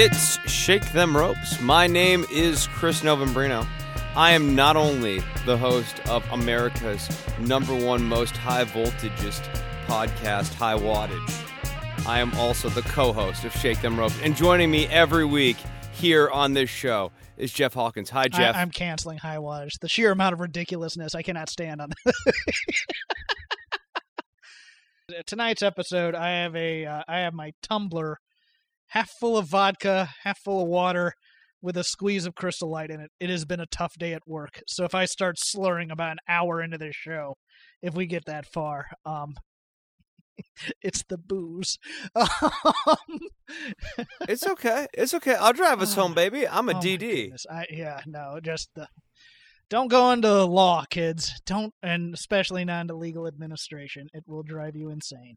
It's Shake Them Ropes. My name is Chris Novembrino. I am not only the host of America's number one most high voltagest podcast, High Wattage. I am also the co-host of Shake Them Ropes. And joining me every week here on this show is Jeff Hawkins. Hi, Jeff. I, am canceling High Wattage. The sheer amount of ridiculousness I cannot stand on. Tonight's episode, I have a uh, I have my tumbler half full of vodka, half full of water, with a squeeze of crystal light in it. It has been a tough day at work. So if I start slurring about an hour into this show, if we get that far, um, it's the booze. it's okay. It's okay. I'll drive us Oh, home, baby. I'm a oh DD. I, yeah, no, just the. Don't go into law, kids. Don't, and especially not into legal administration. It will drive you insane.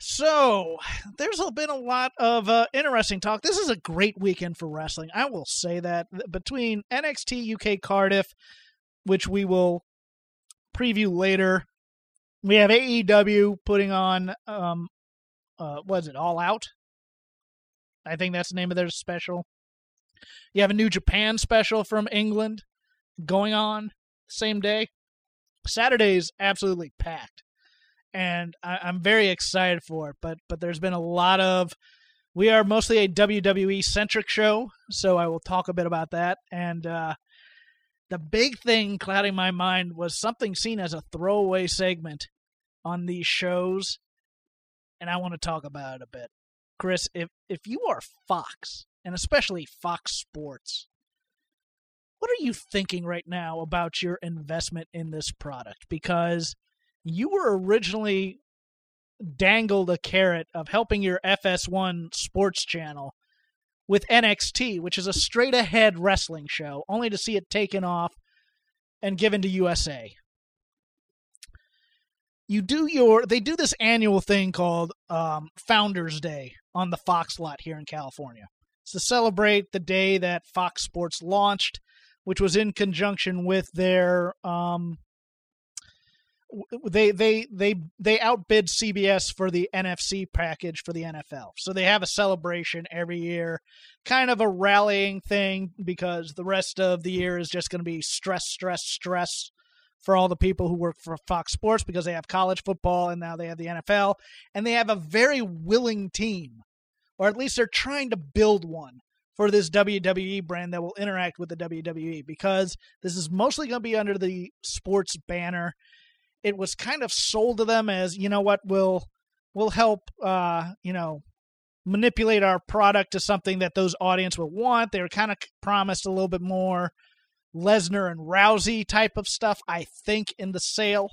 So, there's been a lot of uh, interesting talk. This is a great weekend for wrestling. I will say that between NXT UK Cardiff, which we will preview later, we have AEW putting on um, uh, what is it? All Out. I think that's the name of their special. You have a New Japan special from England going on same day. Saturday's absolutely packed and I, I'm very excited for it. But but there's been a lot of we are mostly a WWE centric show, so I will talk a bit about that. And uh, the big thing clouding my mind was something seen as a throwaway segment on these shows, and I want to talk about it a bit. Chris, if if you are Fox and especially Fox Sports, what are you thinking right now about your investment in this product? Because you were originally dangled a carrot of helping your FS1 sports channel with NXT, which is a straight ahead wrestling show, only to see it taken off and given to USA. You do your they do this annual thing called um, Founders Day on the Fox lot here in California. It's to celebrate the day that Fox Sports launched, which was in conjunction with their um, they they they they outbid CBS for the NFC package for the NFL. So they have a celebration every year, kind of a rallying thing because the rest of the year is just going to be stress stress stress for all the people who work for Fox Sports because they have college football and now they have the NFL and they have a very willing team or at least they're trying to build one for this WWE brand that will interact with the WWE because this is mostly going to be under the sports banner it was kind of sold to them as you know what will will help uh you know manipulate our product to something that those audience will want they were kind of promised a little bit more lesnar and rousey type of stuff i think in the sale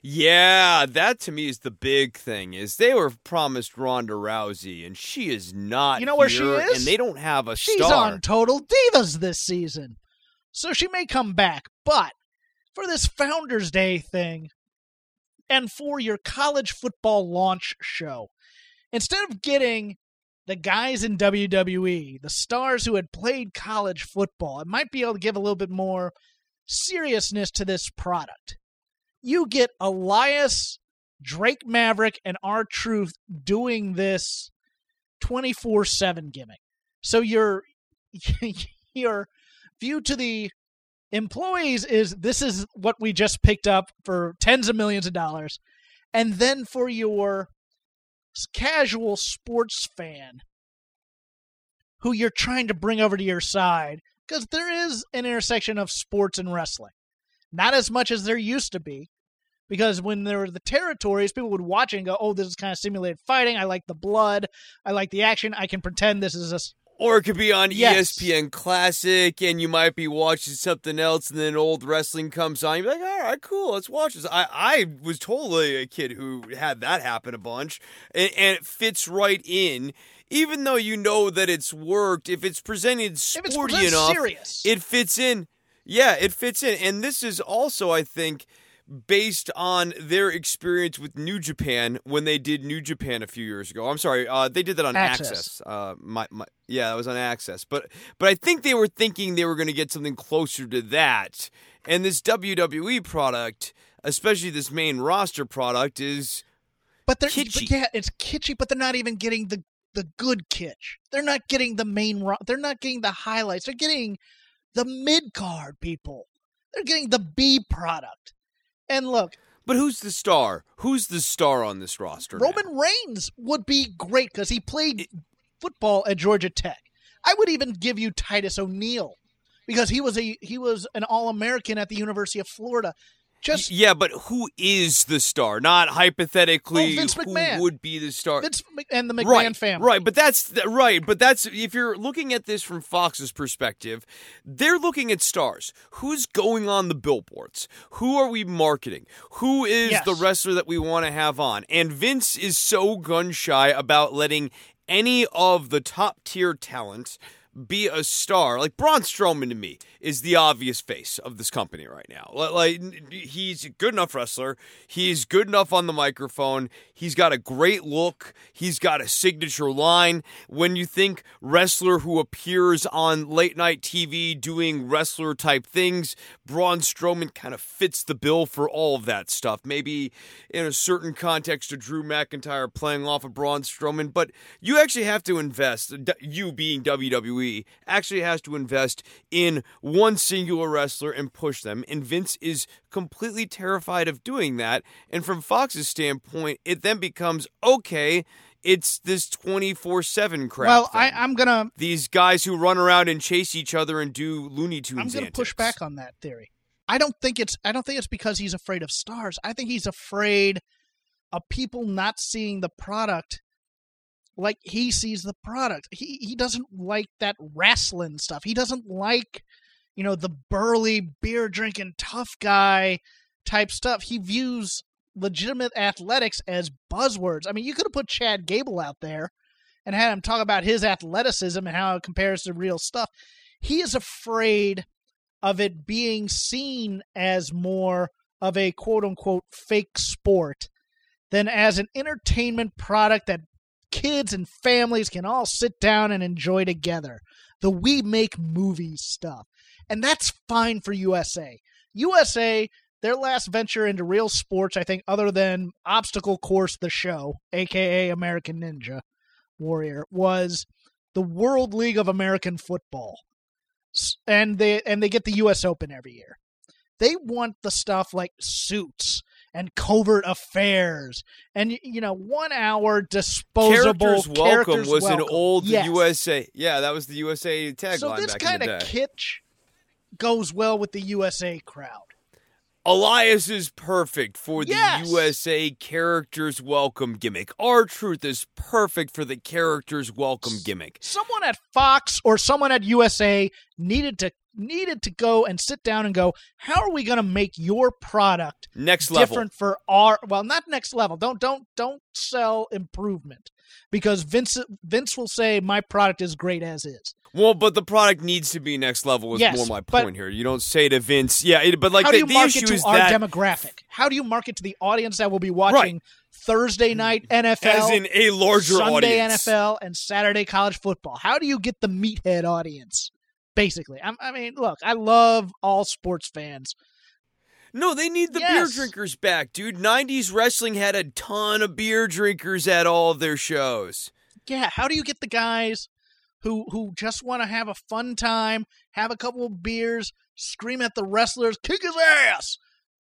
Yeah, that to me is the big thing. Is they were promised Ronda Rousey, and she is not. You know where she is, And they don't have a star. she's star. on total divas this season so she may come back but for this founders day thing and for your college football launch show. Instead of getting the guys in WWE, the stars who had played college football, it might be able to give a little bit more seriousness to this product. You get Elias, Drake Maverick, and R Truth doing this 24 7 gimmick. So your your view to the employees is this is what we just picked up for tens of millions of dollars. And then for your casual sports fan who you're trying to bring over to your side because there is an intersection of sports and wrestling. Not as much as there used to be because when there were the territories people would watch it and go oh this is kind of simulated fighting. I like the blood. I like the action. I can pretend this is a Or it could be on Yes. ESPN Classic, and you might be watching something else, and then old wrestling comes on. You're like, all right, cool, let's watch this. I, I was totally a kid who had that happen a bunch, and, and it fits right in even though you know that it's worked, if it's presented it's sporty presented enough, serious. it fits in. Yeah, it fits in. And this is also, I think, based on their experience with New Japan when they did New Japan a few years ago. I'm sorry, uh, they did that on AXS. AXS. Uh, my, my, yeah, that was on AXS. But but I think they were thinking they were going to get something closer to that. And this WWE product, especially this main roster product, is But they're kitschy. But yeah, it's kitschy, but they're not even getting the the good kitsch. They're not getting the main. ro- They're not getting the highlights. They're getting the mid card people. They're getting the B product. And look, But who's the star? Who's the star on this roster? now? Roman Reigns would be great because he played football at Georgia Tech. I would even give you Titus O'Neil because he was a he was an All American at the University of Florida. Just yeah, but who is the star? Not hypothetically Oh, Vince who would be the star. Vince and the McMahon right, family. Right, but that's right, but that's if you're looking at this from Fox's perspective, they're looking at stars. Who's going on the billboards? Who are we marketing? Who is Yes. the wrestler that we want to have on? And Vince is so gun shy about letting any of the top tier talent be a star. Like Braun Strowman to me is the obvious face of this company right now. Like he's a good enough wrestler. He's good enough on the microphone. He's got a great look. He's got a signature line. When you think wrestler who appears on late night TV doing wrestler type things, Braun Strowman kind of fits the bill for all of that stuff. Maybe in a certain context to Drew McIntyre playing off of Braun Strowman, but you actually have to invest, you being WWE, actually has to invest in one singular wrestler and push them. And Vince is completely terrified of doing that. And from Fox's standpoint, it then becomes okay, it's this 24 7 crap. Well, I. I'm gonna These guys who run around and chase each other and do Looney Tunes. I'm going to push back on that theory. I don't think it's I don't think it's because he's afraid of stars. I think he's afraid of people not seeing the product like he sees the product. He he doesn't like that wrestling stuff. He doesn't like you know the burly beer drinking tough guy type stuff. He views legitimate athletics as buzzwords. I mean, you could have put Chad Gable out there and had him talk about his athleticism and how it compares to real stuff. He is afraid of it being seen as more of a quote unquote fake sport than as an entertainment product that kids and families can all sit down and enjoy together. The we make movies stuff. And that's fine for USA. USA, their last venture into real sports, I think, other than Obstacle Course the Show, aka American Ninja Warrior, was the World League of American Football. And they and they get the US Open every year. They want the stuff like suits and covert affairs and you know one hour disposable Characters Welcome characters was an old Yes. USA. Yeah, that was the USA tagline So this kind of kitsch goes well with the USA crowd. Elias is perfect for the Yes. USA characters welcome gimmick. R Truth is perfect for the characters welcome gimmick. Someone at Fox or someone at USA needed to needed to go and sit down and go, how are we going to make your product Next level. different for our well, not next level. Don't don't don't sell improvement because Vince Vince will say my product is great as is. Well, but the product needs to be next level. Is Yes, more my point here. You don't say to Vince, yeah, it, but like How the, do you the market issue to our that demographic? How do you market to the audience that will be watching Thursday mm. night NFL, as in a larger Sunday audience. NFL, and Saturday college football? How do you get the meathead audience? Basically, I'm, I mean, look, I love all sports fans. No, they need the Yes. beer drinkers back, dude. '90s wrestling had a ton of beer drinkers at all of their shows. Yeah, how do you get the guys who who just want to have a fun time, have a couple of beers, scream at the wrestlers, kick his ass,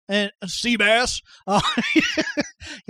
and uh, Seabass, uh, you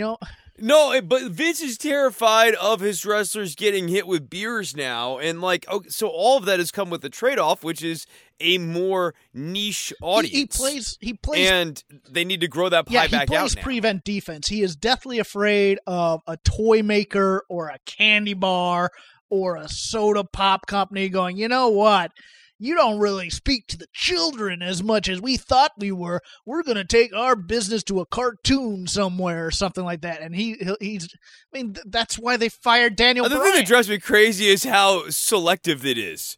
know, No, but Vince is terrified of his wrestlers getting hit with beers now, and like, okay, so all of that has come with a trade-off, which is a more niche audience. he plays he plays and they need to grow that pie yeah, he back plays out now. prevent defense. He is deathly afraid of a toy maker or a candy bar or a soda pop company going, you know what? You don't really speak to the children as much as we thought we were. We're going to take our business to a cartoon somewhere or something like that. And he he's, I mean, that's why they fired Daniel. The Bryan. thing that drives me crazy is how selective it is,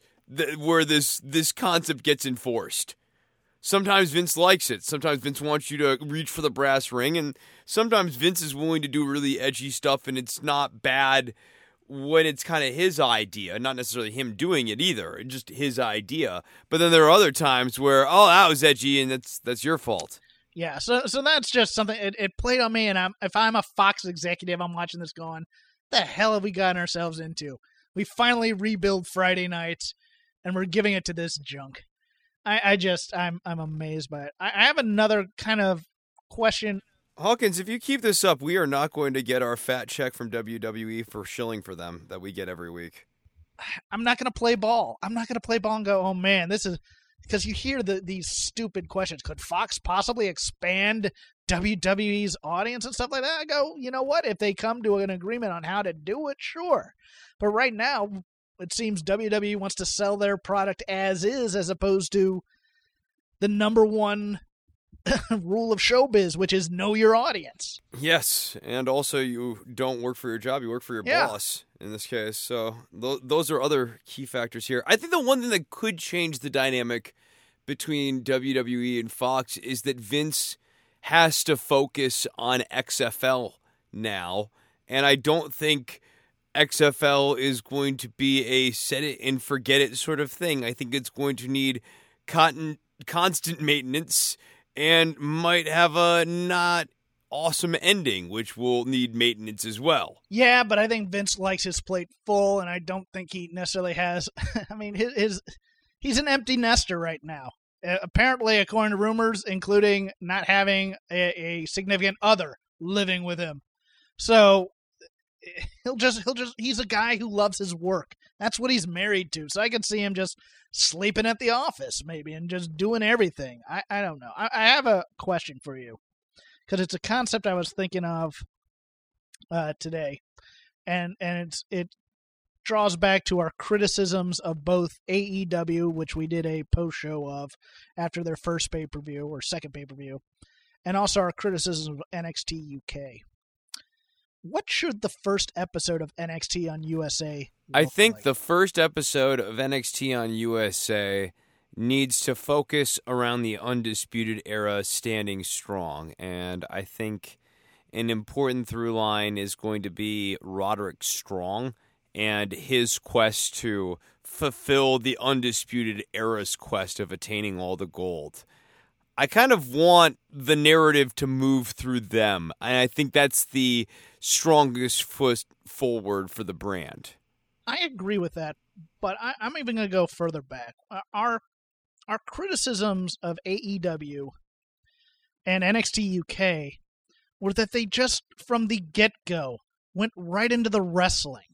where this this concept gets enforced. Sometimes Vince likes it. Sometimes Vince wants you to reach for the brass ring, and sometimes Vince is willing to do really edgy stuff, and it's not bad when it's kind of his idea, not necessarily him doing it either, just his idea. But then there are other times where, oh, that was edgy, and that's that's your fault. Yeah, so so that's just something. It, it played on me, and I'm if I'm a Fox executive, I'm watching this going, the hell have we gotten ourselves into? We finally rebuild Friday nights, and we're giving it to this junk. I, I just I'm I'm amazed by it. I, I have another kind of question Hawkins, if you keep this up, we are not going to get our fat check from WWE for shilling for them that we get every week. I'm not going to play ball. I'm not going to play ball and go, oh man, this is because you hear the these stupid questions. Could Fox possibly expand WWE's audience and stuff like that? I go, you know what? If they come to an agreement on how to do it, sure. But right now, it seems WWE wants to sell their product as is, as opposed to the number one rule of showbiz, which is know your audience. Yes, and also you don't work for your job; you work for your Yeah. boss in this case. So th- those are other key factors here. I think the one thing that could change the dynamic between WWE and Fox is that Vince has to focus on XFL now, and I don't think. XFL is going to be a set it and forget it sort of thing. I think it's going to need cotton, constant maintenance and might have a not awesome ending, which will need maintenance as well. Yeah, but I think Vince likes his plate full, and I don't think he necessarily has. I mean, his, his he's an empty nester right now. Uh, apparently, according to rumors, including not having a, a significant other living with him. So he'll just he'll just he's a guy who loves his work. That's what he's married to. So I could see him just sleeping at the office maybe and just doing everything. I, I don't know. I, I have a question for you because it's a concept I was thinking of uh, today, and and it draws back to our criticisms of both AEW, which we did a post show of after their first pay per view or second pay per view, and also our criticism of NXT UK. What should the first episode of NXT on USA? I think like? the first episode of NXT on USA needs to focus around the undisputed era standing strong and I think an important through line is going to be Roderick Strong and his quest to fulfill the undisputed era's quest of attaining all the gold. I kind of want the narrative to move through them, and I think that's the strongest foot forward for the brand. I agree with that, but I, I'm even going to go further back. Uh, Our our criticisms of AEW and NXT UK were that they just from the get go went right into the wrestling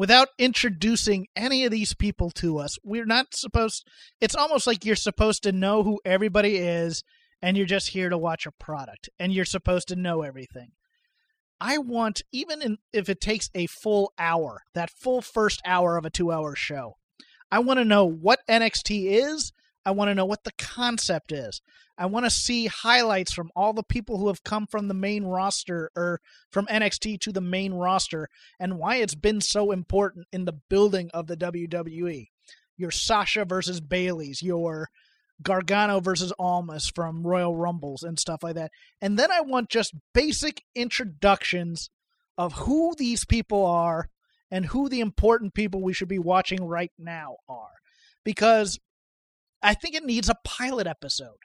without introducing any of these people to us. We're not supposed. It's almost like you're supposed to know who everybody is, and you're just here to watch a product, and you're supposed to know everything. I want, even in, if it takes a full hour, that full first hour of a two hour show, I want to know what NXT is. I want to know what the concept is. I want to see highlights from all the people who have come from the main roster or from NXT to the main roster and why it's been so important in the building of the WWE. Your Sasha versus Bayley's, your Gargano versus Almas from Royal Rumbles and stuff like that. And then I want just basic introductions of who these people are and who the important people we should be watching right now are. Because I think it needs a pilot episode.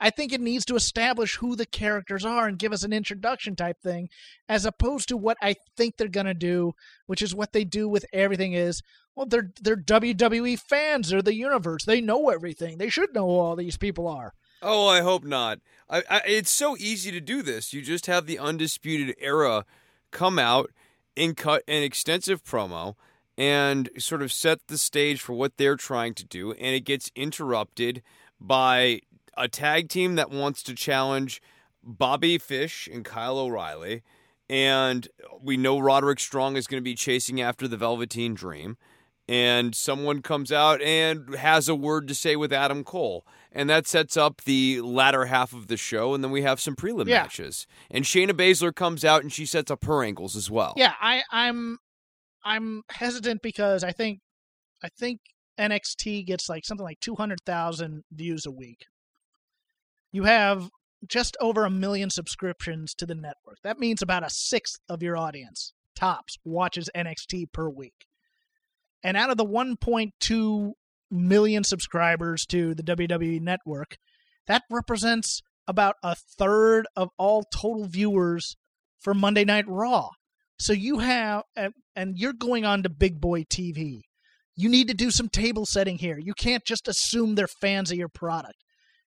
I think it needs to establish who the characters are and give us an introduction type thing, as opposed to what I think they're gonna do, which is what they do with everything is, well, they're they're WWE fans, they're the universe, they know everything. They should know who all these people are. Oh, I hope not. I, I, it's so easy to do this. You just have the Undisputed Era come out and cut an extensive promo and sort of set the stage for what they're trying to do, and it gets interrupted by a tag team that wants to challenge Bobby Fish and Kyle O'Reilly. And we know Roderick Strong is going to be chasing after the Velveteen Dream. and someone comes out and has a word to say with Adam Cole. And that sets up the latter half of the show, and then we have some prelim Yeah. matches. And Shayna Baszler comes out and she sets up her angles as well. Yeah, I, I'm I'm hesitant because I think I think NXT gets like something like two hundred thousand views a week. You have just over a million subscriptions to the network. That means about a sixth of your audience tops watches NXT per week. And out of the 1.2 million subscribers to the WWE network, that represents about a third of all total viewers for Monday Night Raw. So you have, and- you're going on to Big Boy TV. You need to do some table setting here. You can't just assume they're fans of your product,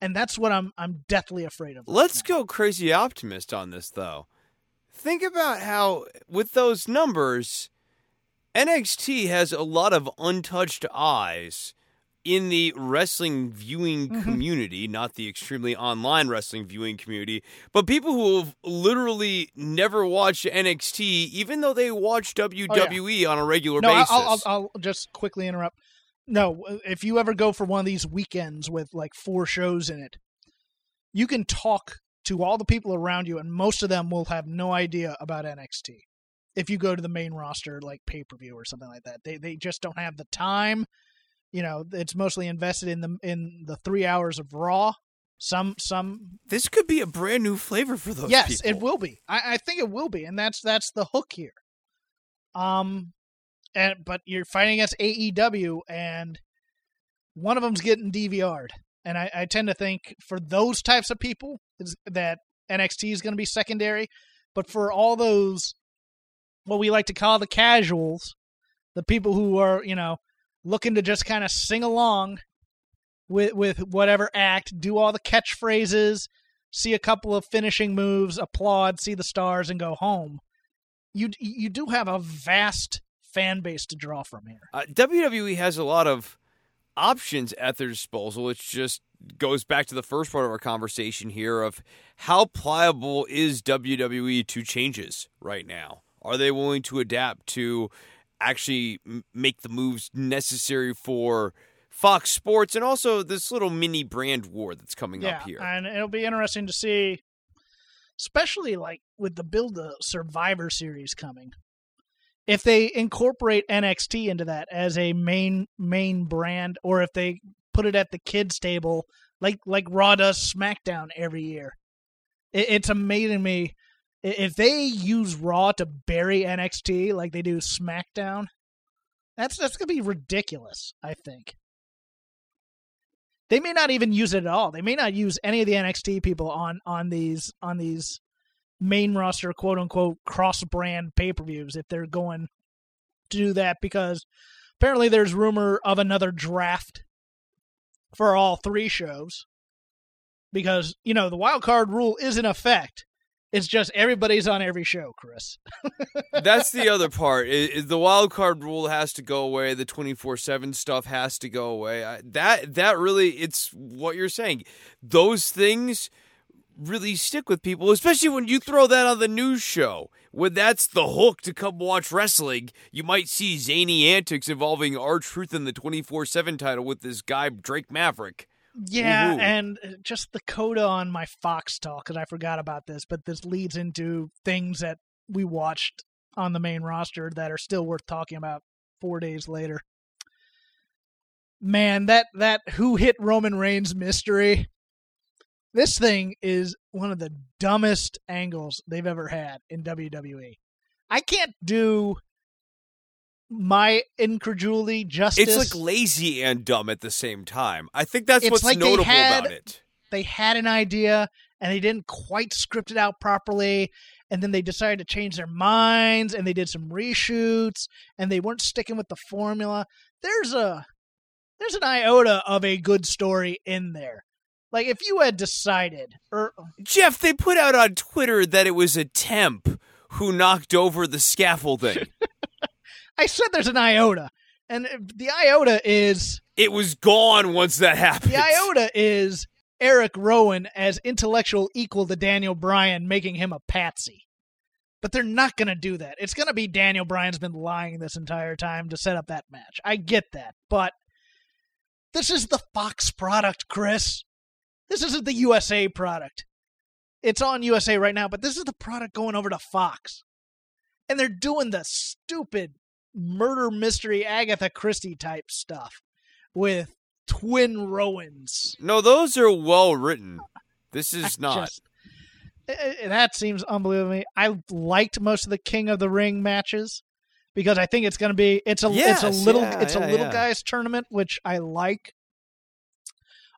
and that's what I'm I'm deathly afraid of. right Let's now. go crazy optimist on this, though. Think about how, with those numbers, NXT has a lot of untouched eyes in the wrestling viewing Mhm. community, not the extremely online wrestling viewing community, but people who have literally never watched NXT, even though they watch WWE on a regular Oh, No, basis. I'll, I'll I'll just quickly interrupt. No, if you ever go for one of these weekends with like four shows in it, you can talk to all the people around you, and most of them will have no idea about NXT. If you go to the main roster, like pay per view or something like that, they they just don't have the time. You know, it's mostly invested in the in the three hours of Raw. Some some this could be a brand new flavor for those yes, people. it will be. I, I think it will be, and that's that's the hook here. Um, and but you're fighting against AEW, and one of them's getting DVR'd, and I, I tend to think for those types of people that NXT is going to be secondary, but for all those what we like to call the casuals, the people who are you know looking to just kind of sing along with with whatever act, do all the catchphrases, see a couple of finishing moves, applaud, see the stars, and go home. You you do have a vast fan base to draw from here. Uh, WWE has a lot of options at their disposal. It just goes back to the first part of our conversation here of how pliable is WWE to changes right now? Are they willing to adapt to actually make the moves necessary for Fox Sports and also this little mini brand war that's coming yeah, up here? and it'll be interesting to see, especially like with the build the Survivor Series coming. If they incorporate NXT into that as a main main brand, or if they put it at the kids table like like Raw does SmackDown every year, it, it's amazing me if they use Raw to bury NXT like they do SmackDown. That's that's gonna be ridiculous. I think they may not even use it at all. They may not use any of the NXT people on on these on these main roster quote unquote cross brand pay per views if they're going to do that because apparently there's rumor of another draft for all three shows because you know the wild card rule is in effect. It's just everybody's on every show, Chris. That's the other part. Is, the wild card rule has to go away. The twenty four seven stuff has to go away. That that really, it's what you're saying. Those things really stick with people, especially when you throw that on the news show. When that's the hook to come watch wrestling, you might see zany antics involving R Truth in the twenty four seven title with this guy Drake Maverick. Yeah, Woohoo. and just the coda on my Fox talk because I forgot about this, but this leads into things that we watched on the main roster that are still worth talking about four days later. Man, that that who hit Roman Reigns mystery. This thing is one of the dumbest angles they've ever had in WWE. I can't do my incredulity justice. It's like lazy and dumb at the same time. I think that's It's what's like notable had- about it. they had an idea and they didn't quite script it out properly and then they decided to change their minds and they did some reshoots and they weren't sticking with the formula there's a there's an iota of a good story in there like if you had decided or Jeff, they put out on Twitter that it was a temp who knocked over the scaffolding. i said there's an iota and the iota is it was gone once that happened. the iota is eric rowan as intellectual equal to daniel bryan making him a patsy But they're not going to do that. It's going to be Daniel Bryan's been lying this entire time to set up that match. I get that. But this is the Fox product, Chris. This isn't the USA product. It's on USA right now, but this is the product going over to Fox. And they're doing the stupid murder mystery Agatha Christie type stuff with twin Rowans. No, those are well written. This is I not. just- eh, eh, that seems unbelievable. I liked most of the King of the Ring matches because I think it's going to be it's a it's a little yeah, it's a little yeah. guys tournament which I like.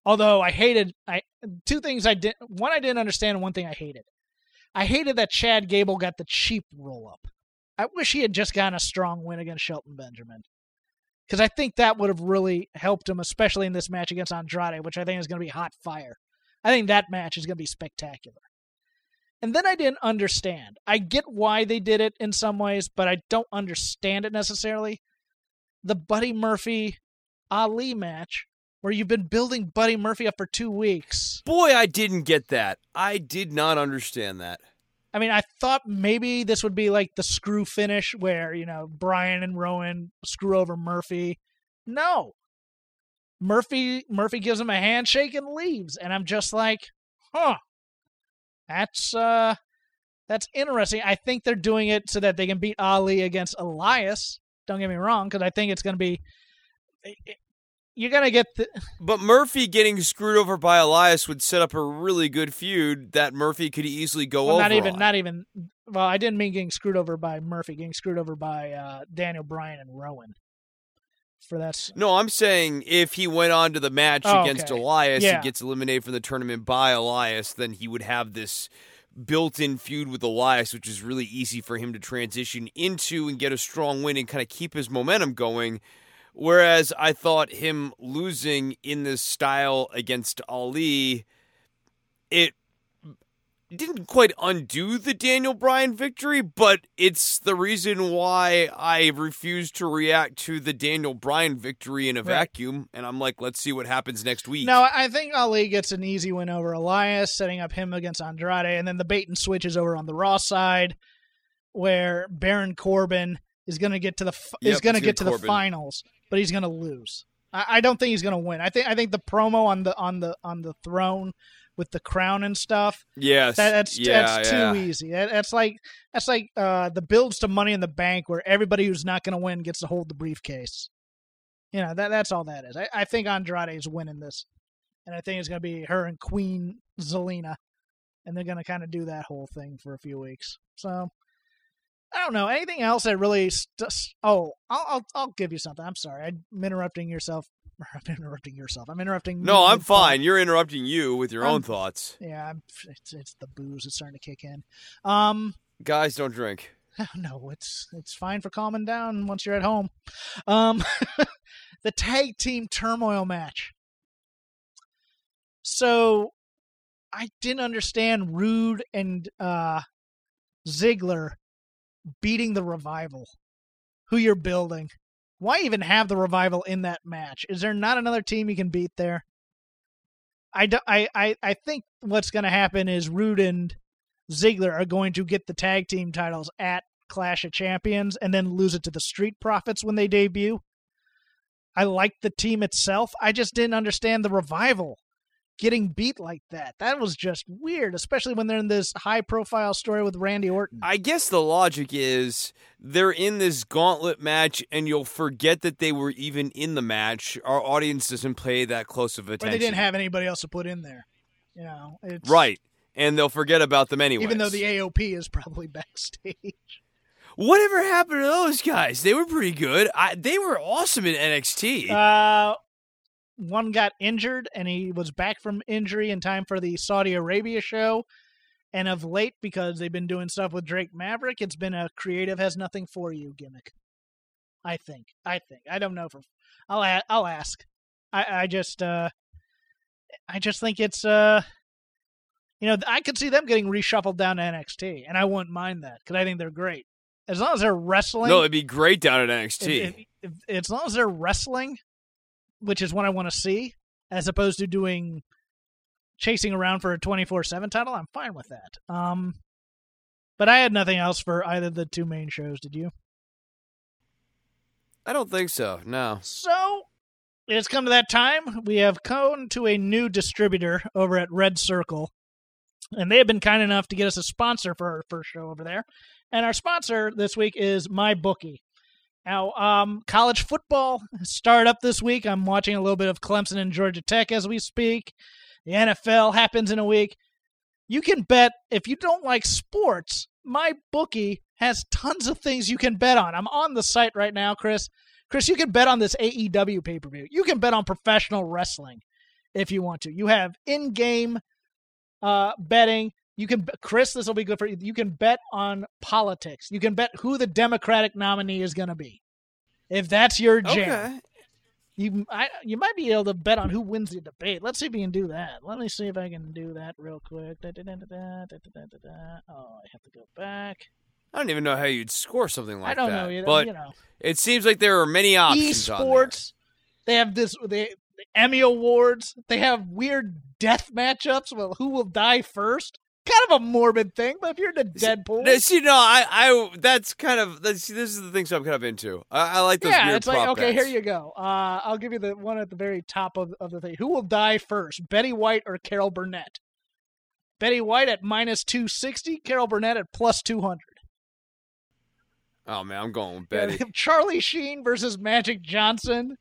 Although I hated I two things I did one I didn't understand and one thing I hated. I hated that Chad Gable got the cheap roll up. I wish he had just gotten a strong win against Shelton Benjamin. Because I think that would have really helped him, especially in this match against Andrade, which I think is going to be hot fire. I think that match is going to be spectacular. And then I didn't understand. I get why they did it in some ways, but I don't understand it necessarily. The Buddy Murphy Ali match, where you've been building Buddy Murphy up for two weeks. Boy, I didn't get that. I did not understand that. I mean, I thought maybe this would be like the screw finish where, you know, Bryan and Rowan screw over Murphy. No. Murphy Murphy gives him a handshake and leaves. And I'm just like, huh. That's uh that's interesting. I think they're doing it so that they can beat Ali against Elias. Don't get me wrong, because I think it's gonna be you're gonna get the But Murphy getting screwed over by Elias would set up a really good feud that Murphy could easily go Well, over. not even on. not even well i didn't mean getting screwed over by murphy getting screwed over by uh, daniel bryan and rowan for that No, I'm saying if he went on to the match Oh, against okay. Elias Yeah. and gets eliminated from the tournament by Elias, then he would have this built-in feud with Elias, which is really easy for him to transition into and get a strong win and kind of keep his momentum going. Whereas I thought him losing in this style against Ali, it didn't quite undo the Daniel Bryan victory, but it's the reason why I refuse to react to the Daniel Bryan victory in a Right. vacuum. And I'm like, let's see what happens next week. no i think ali gets an easy win over elias setting up him against andrade and then the bait and switch is over on the raw side where baron corbin is going to get to the Yep, is going to get to gonna the finals but he's going to lose I, I don't think he's going to win i think i think the promo on the on the on the throne with the crown and stuff yes, That, that's yeah, that's yeah. too easy. That, that's like that's like uh, the builds to Money in the Bank, where everybody who's not going to win gets to hold the briefcase. You know that that's all that is. I, I think Andrade is winning this, and I think it's going to be her and Queen Zelina, and they're going to kind of do that whole thing for a few weeks. So I don't know anything else that really. St- oh, I'll, I'll I'll give you something. I'm sorry, I'm interrupting yourself. I'm interrupting yourself. I'm interrupting. No, I'm fine. You're interrupting you with your I'm- own thoughts. Yeah, I'm, it's it's the booze. It's starting to kick in. Um, Guys, don't drink. no, it's it's fine for calming down once you're at home. Um, the tag team turmoil match. So, I didn't understand Roode and uh, Ziggler beating the revival. Who you're building? Why even have the revival in that match? Is there not another team you can beat there? I, do, I, I, I think what's going to happen is Roode and Ziggler are going to get the tag team titles at Clash of Champions and then lose it to the Street Profits when they debut. I liked the team itself. I just didn't understand the revival getting beat like that. That was just weird, especially when they're in this high profile story with Randy Orton. I guess the logic is they're in this gauntlet match and you'll forget that they were even in the match. Our audience doesn't pay that close of But attention. they didn't have anybody else to put in there. You know, it's Right. And they'll forget about them anyway. Even though the AOP is probably backstage. Whatever happened to those guys? They were pretty good. I, they were awesome in NXT. Uh, one got injured, and he was back from injury in time for the Saudi Arabia show. And of late, because they've been doing stuff with Drake Maverick, it's been a creative has nothing for you gimmick. I think. I think. I don't know for. I'll a- I'll ask. I I just uh, I just think it's uh, you know, I could see them getting reshuffled down to NXT, and I wouldn't mind that because I think they're great as long as they're wrestling. no, it'd be great down at NXT. if, if, if, as long as they're wrestling, which is what I want to see, as opposed to doing chasing around for a twenty four seven title, I'm fine with that. Um, But I had nothing else for either of the two main shows. Did you? I don't think so. No. So it's come to that time. We have come to a new distributor over at Red Circle, and they have been kind enough to get us a sponsor for our first show over there. And our sponsor this week is my bookie. Now, um, college football started up this week. I'm watching a little bit of Clemson and Georgia Tech as we speak. The NFL happens in a week. You can bet if you don't like sports, my bookie has tons of things you can bet on. I'm on the site right now, Chris. Chris, you can bet on this AEW pay per view. You can bet on professional wrestling if you want to. You have in game uh, betting. You can, Chris, this will be good for you. You can bet on politics. You can bet who the Democratic nominee is going to be. If that's your jam, okay. you I, you might be able to bet on who wins the debate. Let's see if we can do that. Let me see if I can do that real quick. Da, da, da, oh, I have to go back. I don't even know how you'd score something like that. I don't that, know, either, but you know, it seems like there are many options. sports they have this. They Emmy awards. They have weird death matchups. Well, who will die first? Kind of a morbid thing, but if you're into Deadpool, No, See, no, I, I, that's kind of, that's, this is the things I'm kind of into. I, I like those yeah, weird it's like okay, bets. here you go. Uh, I'll give you the one at the very top of, of the thing. Who will die first, Betty White or Carol Burnett? Betty White at minus two sixty, Carol Burnett at plus two hundred. Oh man, I'm going with Betty. Charlie Sheen versus Magic Johnson.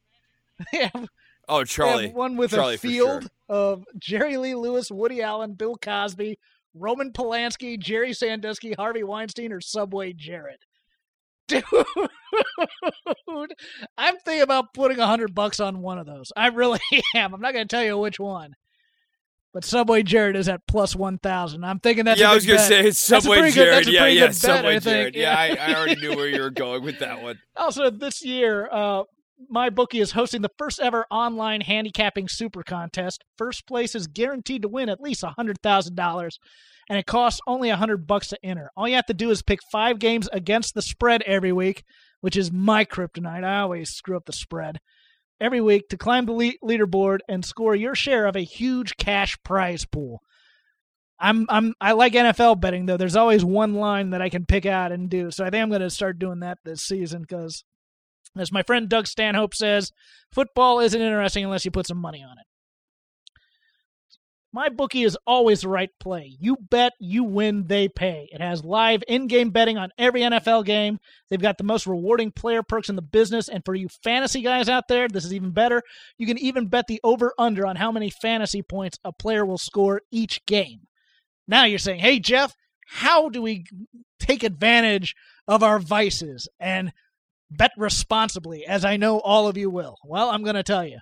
They have, Oh, they Charlie. have one with Charlie a field sure. of Jerry Lee Lewis, Woody Allen, Bill Cosby, Roman Polanski, Jerry Sandusky, Harvey Weinstein, or Subway Jared. Dude, I'm thinking about putting a hundred bucks on one of those. I really am. I'm not going to tell you which one, but Subway Jared is at plus one thousand. I'm thinking that's yeah, I was going gonna say it's Subway pretty good- Jared. yeah, yeah, bet, Subway I. Jared. Yeah, I, I already knew where you were going with that one. Also, this year, uh, my bookie is hosting the first ever online handicapping super contest. First place is guaranteed to win at least hundred thousand dollars, and it costs only a hundred bucks to enter. All you have to do is pick five games against the spread every week, which is my kryptonite. I always screw up the spread every week to climb the le- leaderboard and score your share of a huge cash prize pool. I'm I'm I like NFL betting though. There's always one line that I can pick out and do. So I think I'm going to start doing that this season because, as my friend Doug Stanhope says, football isn't interesting unless you put some money on it. My bookie is always the right play. You bet, you win, they pay. It has live in-game betting on every NFL game. They've got the most rewarding player perks in the business, and for you fantasy guys out there, this is even better. You can even bet the over/under on how many fantasy points a player will score each game. Now you're saying, hey, Jeff, how do we take advantage of our vices and bet responsibly, as I know all of you will? Well, I'm going to tell you.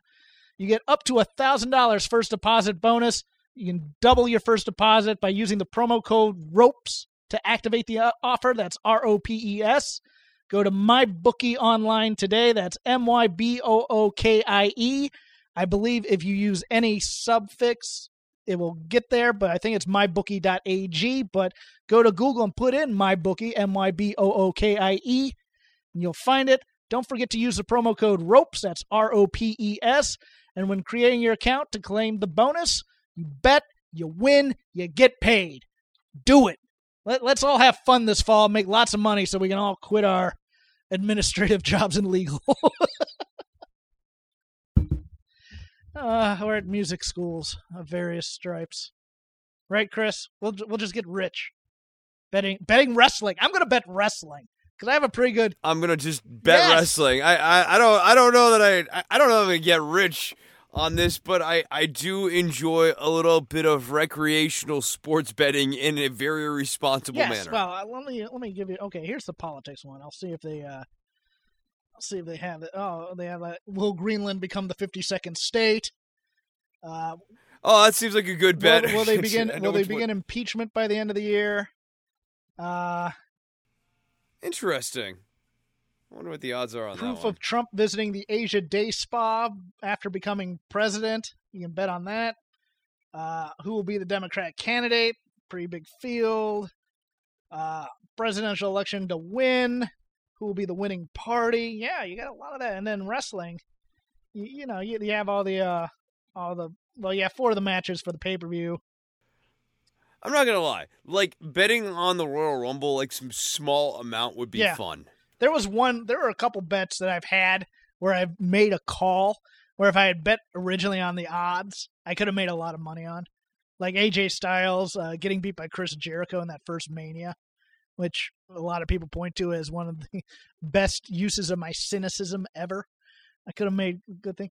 You get up to a $1,000 first deposit bonus. You can double your first deposit by using the promo code ROPES to activate the uh, offer. That's R O P E S. Go to MyBookie online today. That's M Y B O O K I E. I believe if you use any suffix, it will get there, but I think it's mybookie.ag. But go to Google and put in mybookie, M Y B O O K I E, you'll find it. Don't forget to use the promo code ROPES, that's R O P E S. And when creating your account to claim the bonus, you bet, you win, you get paid. Do it. Let, let's all have fun this fall, make lots of money so we can all quit our administrative jobs and legal. uh, we're at music schools of various stripes. Right, Chris? We'll we'll just get rich. Betting betting wrestling. I'm going to bet wrestling cuz I have a pretty good I'm gonna just bet Yes. wrestling. I, I, I don't I don't know that I I- I don't know if I'm gonna get rich on this, but I, I do enjoy a little bit of recreational sports betting in a very responsible Yes. manner. Well, uh, let me let me give you. Okay, here's the politics one. I'll see if they. uh I'll see if they have it. Oh, they have a. Will Greenland become the 52nd state? Uh, oh, that seems like a good bet. will they begin? Will they begin impeachment by the end of the year? Uh, Interesting. I wonder what the odds are on proof that one. of Trump visiting the Asia Day Spa after becoming president. You can bet on that. Uh, who will be the Democratic candidate? Pretty big field. Uh, presidential election to win. Who will be the winning party? Yeah, you got a lot of that. And then wrestling. You, you know, you, you have all the uh, all the well, yeah, four of the matches for the pay per view. I'm not gonna lie. Like betting on the Royal Rumble, like some small amount would be Yeah. fun. There was one. There were a couple bets that I've had where I've made a call where if I had bet originally on the odds, I could have made a lot of money on, like AJ Styles uh, getting beat by Chris Jericho in that first Mania, which a lot of people point to as one of the best uses of my cynicism ever. I could have made a good thing.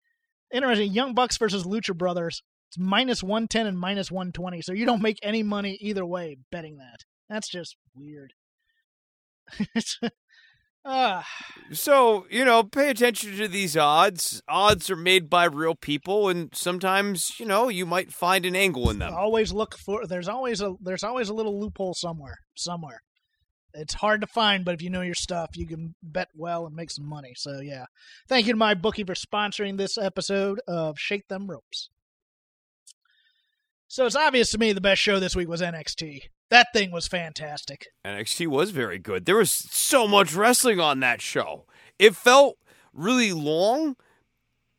Interesting. Young Bucks versus Lucha Brothers. It's minus one ten and minus one twenty, so you don't make any money either way betting that. That's just weird. Ah. So, you know, pay attention to these odds. Odds are made by real people and sometimes, you know, you might find an angle in them. always look for there's always a there's always a little loophole somewhere somewhere it's hard to find but if you know your stuff you can bet well and make some money so yeah thank you to my bookie for sponsoring this episode of shake them ropes so it's obvious to me the best show this week was nxt that thing was fantastic NXT was very good. There was so much wrestling on that show. It felt really long,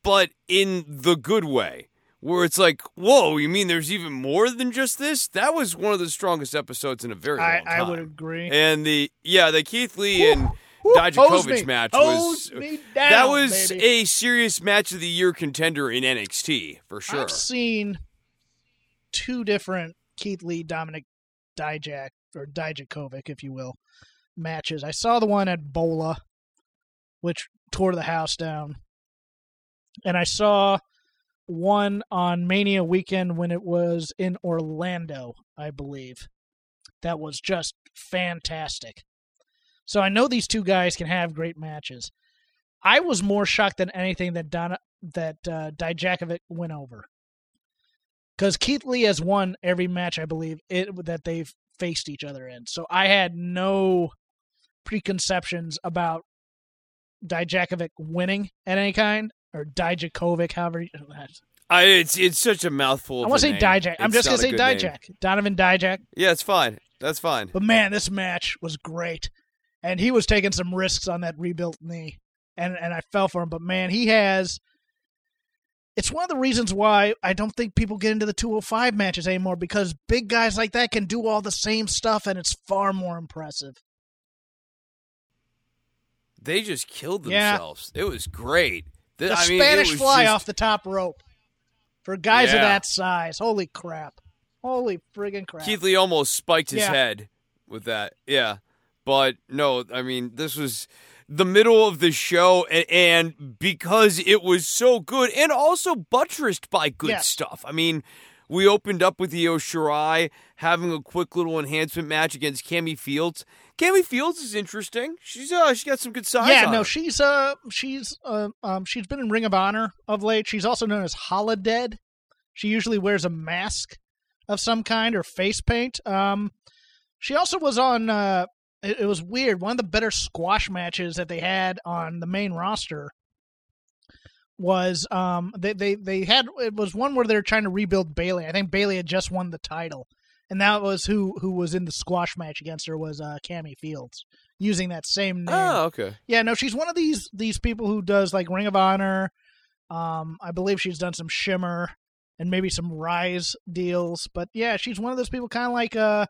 but in the good way. Where it's like, whoa, you mean there's even more than just this? That was one of the strongest episodes in a very I, long time. I would agree And the yeah, the Keith Lee and Woo, Dijakovic match was down, that was baby. a serious match of the year contender in NXT for sure. I've seen two different Keith Lee, Dominic Dijak, or Dijakovic, if you will, matches. I saw the one at Bola, which tore the house down. And I saw one on Mania weekend when it was in Orlando, I believe. That was just fantastic. So I know these two guys can have great matches. I was more shocked than anything that Donna, that uh, Dijakovic went over because Keith Lee has won every match I believe it that they've faced each other in. So I had no preconceptions about Dijakovic winning at any kind or Dijakovic, however. You, I, it's it's such a mouthful. I want to say name. Dijak. I'm just gonna say good name. Dijak. Donovan Dijak. Yeah, it's fine. That's fine. But man, this match was great, and he was taking some risks on that rebuilt knee, and and I fell for him. But man, he has. It's one of the reasons why I don't think people get into the 205 matches anymore because big guys like that can do all the same stuff, and it's far more impressive. They just killed Yeah. themselves. It was great. Th- The I mean, Spanish fly just- off the top rope for guys of that size. Holy crap! Holy friggin' crap! Keith Lee almost spiked his Yeah. head with that. Yeah. But no, I mean, this was the middle of the show, and, and because it was so good and also buttressed by good Yes. stuff. I mean, we opened up with Io Shirai having a quick little enhancement match against Cami Fields. Cami Fields is interesting. She's uh, she got some good size. yeah, no, her. she's uh, she's uh, um, she's been in Ring of Honor of late. She's also known as Holidead. She usually wears a mask of some kind or face paint. Um, she also was on. Uh, it, it was weird. One of the better squash matches that they had on the main roster was um they they they had it was one where they were trying to rebuild Bayley. I think Bayley had just won the title, and that was who who was in the squash match against her was uh Cammy Fields using that same name. Oh, okay. Yeah, no, she's one of these these people who does like Ring of Honor. Um, I believe she's done some Shimmer and maybe some Rise deals, but yeah, she's one of those people kind of like uh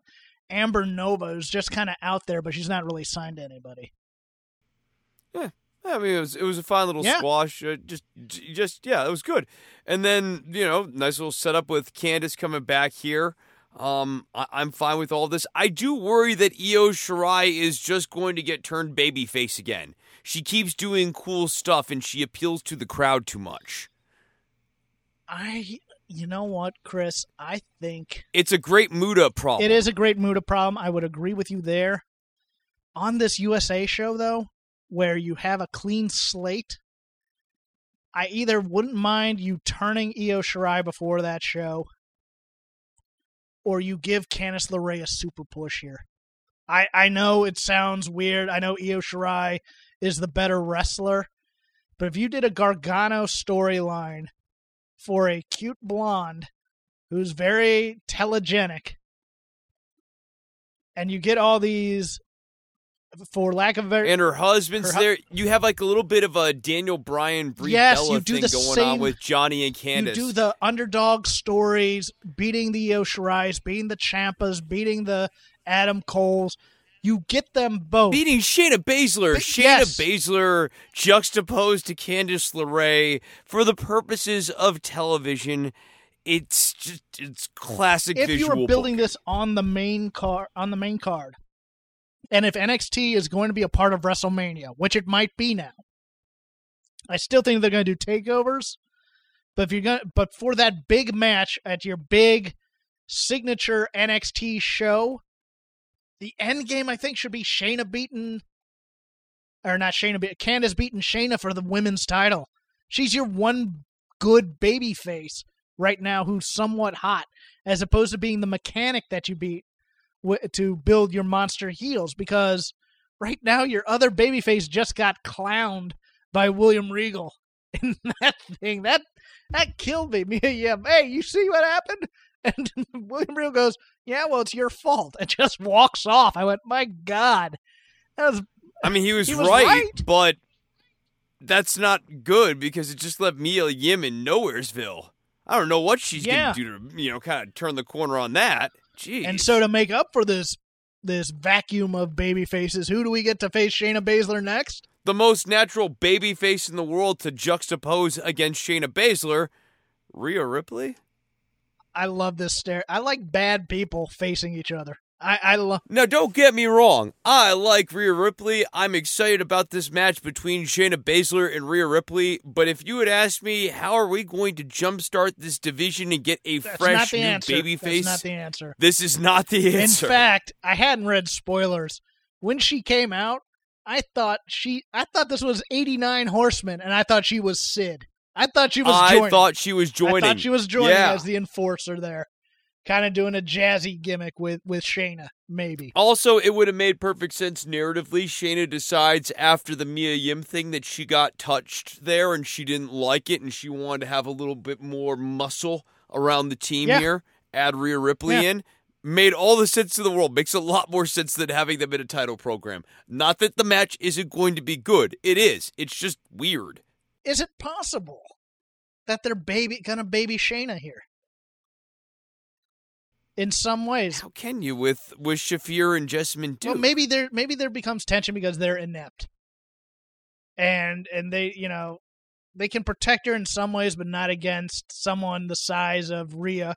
Amber Nova, is just kind of out there, but she's not really signed to anybody. Yeah, I mean, it was it was a fine little Yeah. squash. Uh, just just yeah, it was good. And then you know, nice little setup with Candice coming back here. Um, I, I'm fine with all this. I do worry that Io Shirai is just going to get turned babyface again. She keeps doing cool stuff and she appeals to the crowd too much. I, you know what, Chris? I think It's a great Muda problem. it is a great Muda problem. I would agree with you there. On this USA show, though, where you have a clean slate, I either wouldn't mind you turning Io Shirai before that show, or you give Candice LeRae a super push here. I, I know it sounds weird. I know Io Shirai is the better wrestler, but if you did a Gargano storyline for a cute blonde who's very telegenic, and you get all these for lack of a very and her husband's Her hu- there. You have like a little bit of a Daniel Bryan Brie Yes, Bella you do thing the going on same- with Johnny and candice you do the underdog stories, beating the Io Shirai's, beating the Champas, beating the Adam Coles. You get them both. beating Shayna Baszler. But- Shayna yes. Baszler juxtaposed to Candice LeRae for the purposes of television. It's just it's classic if you were building book. this on the main car on the main card, and if NXT is going to be a part of WrestleMania, which it might be now, I still think they're going to do takeovers. But if you're going, to but for that big match at your big signature NXT show, the end game I think should be Shayna beating, or not Shayna, but Candice beating Shayna for the women's title. She's your one good baby face right now who's somewhat hot, as opposed to being the mechanic that you beat w- to build your monster heels. Because right now your other babyface just got clowned by William Regal in that thing. That that killed me. Yim, hey, you see what happened? And William Regal goes, "Yeah, well, it's your fault," and just walks off. I went, "My God, that was I mean, he was, He was right, right. but that's not good because it just left Mia Yim in Nowheresville. I don't know what she's Yeah. gonna do to you know kind of turn the corner on that. Jeez. And so to make up for this this vacuum of baby faces, who do we get to face Shayna Baszler next? the most natural baby face in the world to juxtapose against Shayna Baszler, Rhea Ripley. I love this stare. I like bad people facing each other. I, I love Now, don't get me wrong. I like Rhea Ripley. I'm excited about this match between Shayna Baszler and Rhea Ripley. But if you had asked me, how are we going to jumpstart this division and get a that's fresh not the new answer. babyface? That's not the answer. this is not the answer. In fact, I hadn't read spoilers when she came out. I thought she, I thought this was eighty nine Horsemen, and I thought she was Sid. I thought she was. Joining. I joining. thought she was joining. I thought she was joining Yeah. as the enforcer there, kind of doing a jazzy gimmick with with Shayna, maybe. Also, it would have made perfect sense narratively. Shayna decides after the Mia Yim thing that she got touched there and she didn't like it and she wanted to have a little bit more muscle around the team Yeah. here. Add Rhea Ripley Yeah. in. Made all the sense in the world. Makes a lot more sense than having them in a title program. Not that the match isn't going to be good. It is. It's just weird. Is it possible that they're baby gonna baby Shayna here? In some ways, How can you with with Shafir and Jessamyn Duke? Well, maybe there maybe there becomes tension because they're inept, and and they you know they can protect her in some ways, but not against someone the size of Rhea.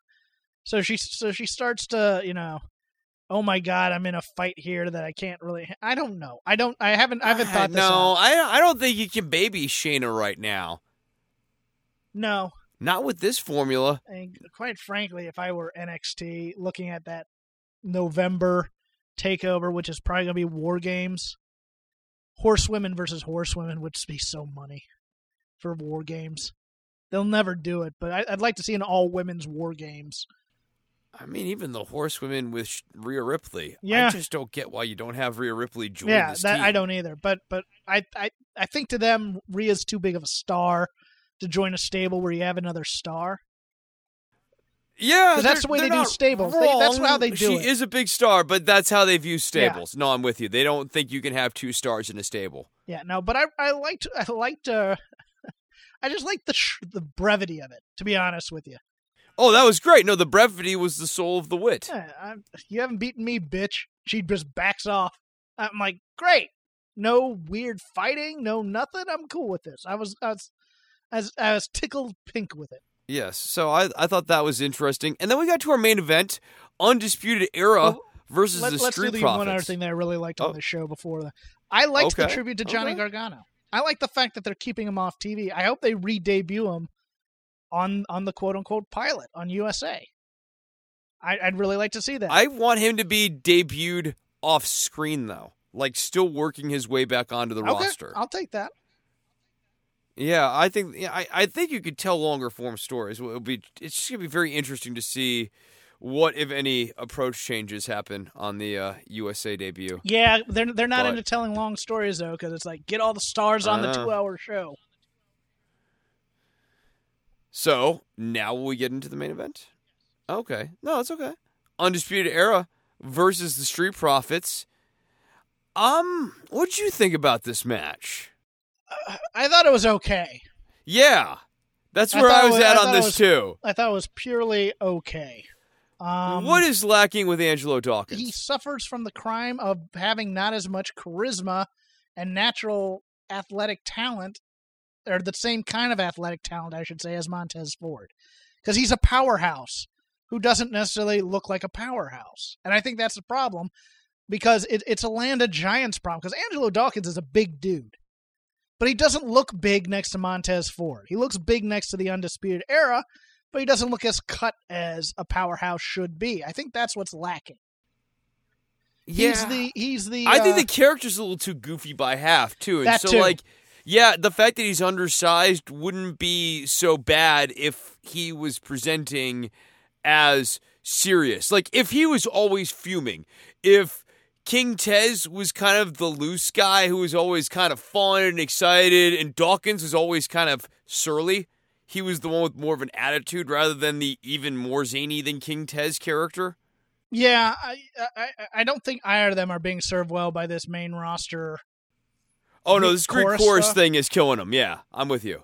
So she so she starts to you know, oh my god, I'm in a fight here that I can't really. I don't know. I don't. I haven't. I haven't thought this. No, out. I I don't think you can baby Shayna right now. No. Not with this formula. And quite frankly, if I were NXT looking at that November takeover, which is probably going to be War Games, horsewomen versus horsewomen would be so money for War Games. They'll never do it, but I, I'd like to see an all women's War Games. I mean, even the horsewomen with Sh- Rhea Ripley. Yeah. I just don't get why you don't have Rhea Ripley join yeah, this that. I don't either. But but I, I I think to them, Rhea's too big of a star to join a stable where you have another star. Yeah, that's the way they're do stables. They- that's how they do She it. is a big star, but that's how they view stables. No, I'm with you. They don't think you can have two stars in a stable. Yeah, no, but I I liked I liked uh I just liked the sh- the brevity of it. To be honest with you, Oh, that was great. No, the brevity was the soul of the wit. yeah, you haven't beaten me, bitch. She just backs off. I'm like, great. No weird fighting, no nothing. I'm cool with this. I was I was I was, I was tickled pink with it. Yes. So I I thought that was interesting. And then we got to our main event, Undisputed Era Well, versus Let, the let's do Street the Profits. one other thing that I really liked on Oh. the show before. The, I liked the Okay, tribute to Johnny okay. Gargano. I like the fact that they're keeping him off TV. I hope they re-debut him on on the quote unquote pilot on USA. I, I'd really like to see that. I want him to be debuted off screen though, like still working his way back onto the okay, roster. I'll take that. Yeah, I think yeah, I, I think you could tell longer form stories. It'll be it's just gonna be very interesting to see what, if any, approach changes happen on the uh, USA debut. Yeah, they're they're not But- into telling long stories though, because it's like get all the stars on the two-hour show. So now will we get into the main event? Okay, no, it's okay. Undisputed Era versus the Street Profits. Um, what'd you think about this match? Uh, I thought it was okay. Yeah, that's where I, was was- at I on this was- too. I thought it was purely okay. Um, what is lacking with Angelo Dawkins? he suffers from the crime of having not as much charisma and natural athletic talent, or the same kind of athletic talent, I should say, as Montez Ford, because he's a powerhouse who doesn't necessarily look like a powerhouse, and I think that's the problem because it, it's a land of giants problem. Because Angelo Dawkins is a big dude, but he doesn't look big next to Montez Ford. He looks big next to the Undisputed Era, but he doesn't look as cut as a powerhouse should be. I think that's what's lacking. yeah, He's the he's the I think uh, the character's a little too goofy by half too, and That so too. like, yeah, the fact that he's undersized wouldn't be so bad if he was presenting as serious. Like if he was always fuming, if King Tez was kind of the loose guy who was always kind of fun and excited, and Dawkins was always kind of surly. He was the one with more of an attitude rather than the even more zany than King Tez character. yeah. I, I I don't think either of them are being served well by this main roster. Oh no, this Greek chorus stuff? thing is killing them. Yeah, I'm with you.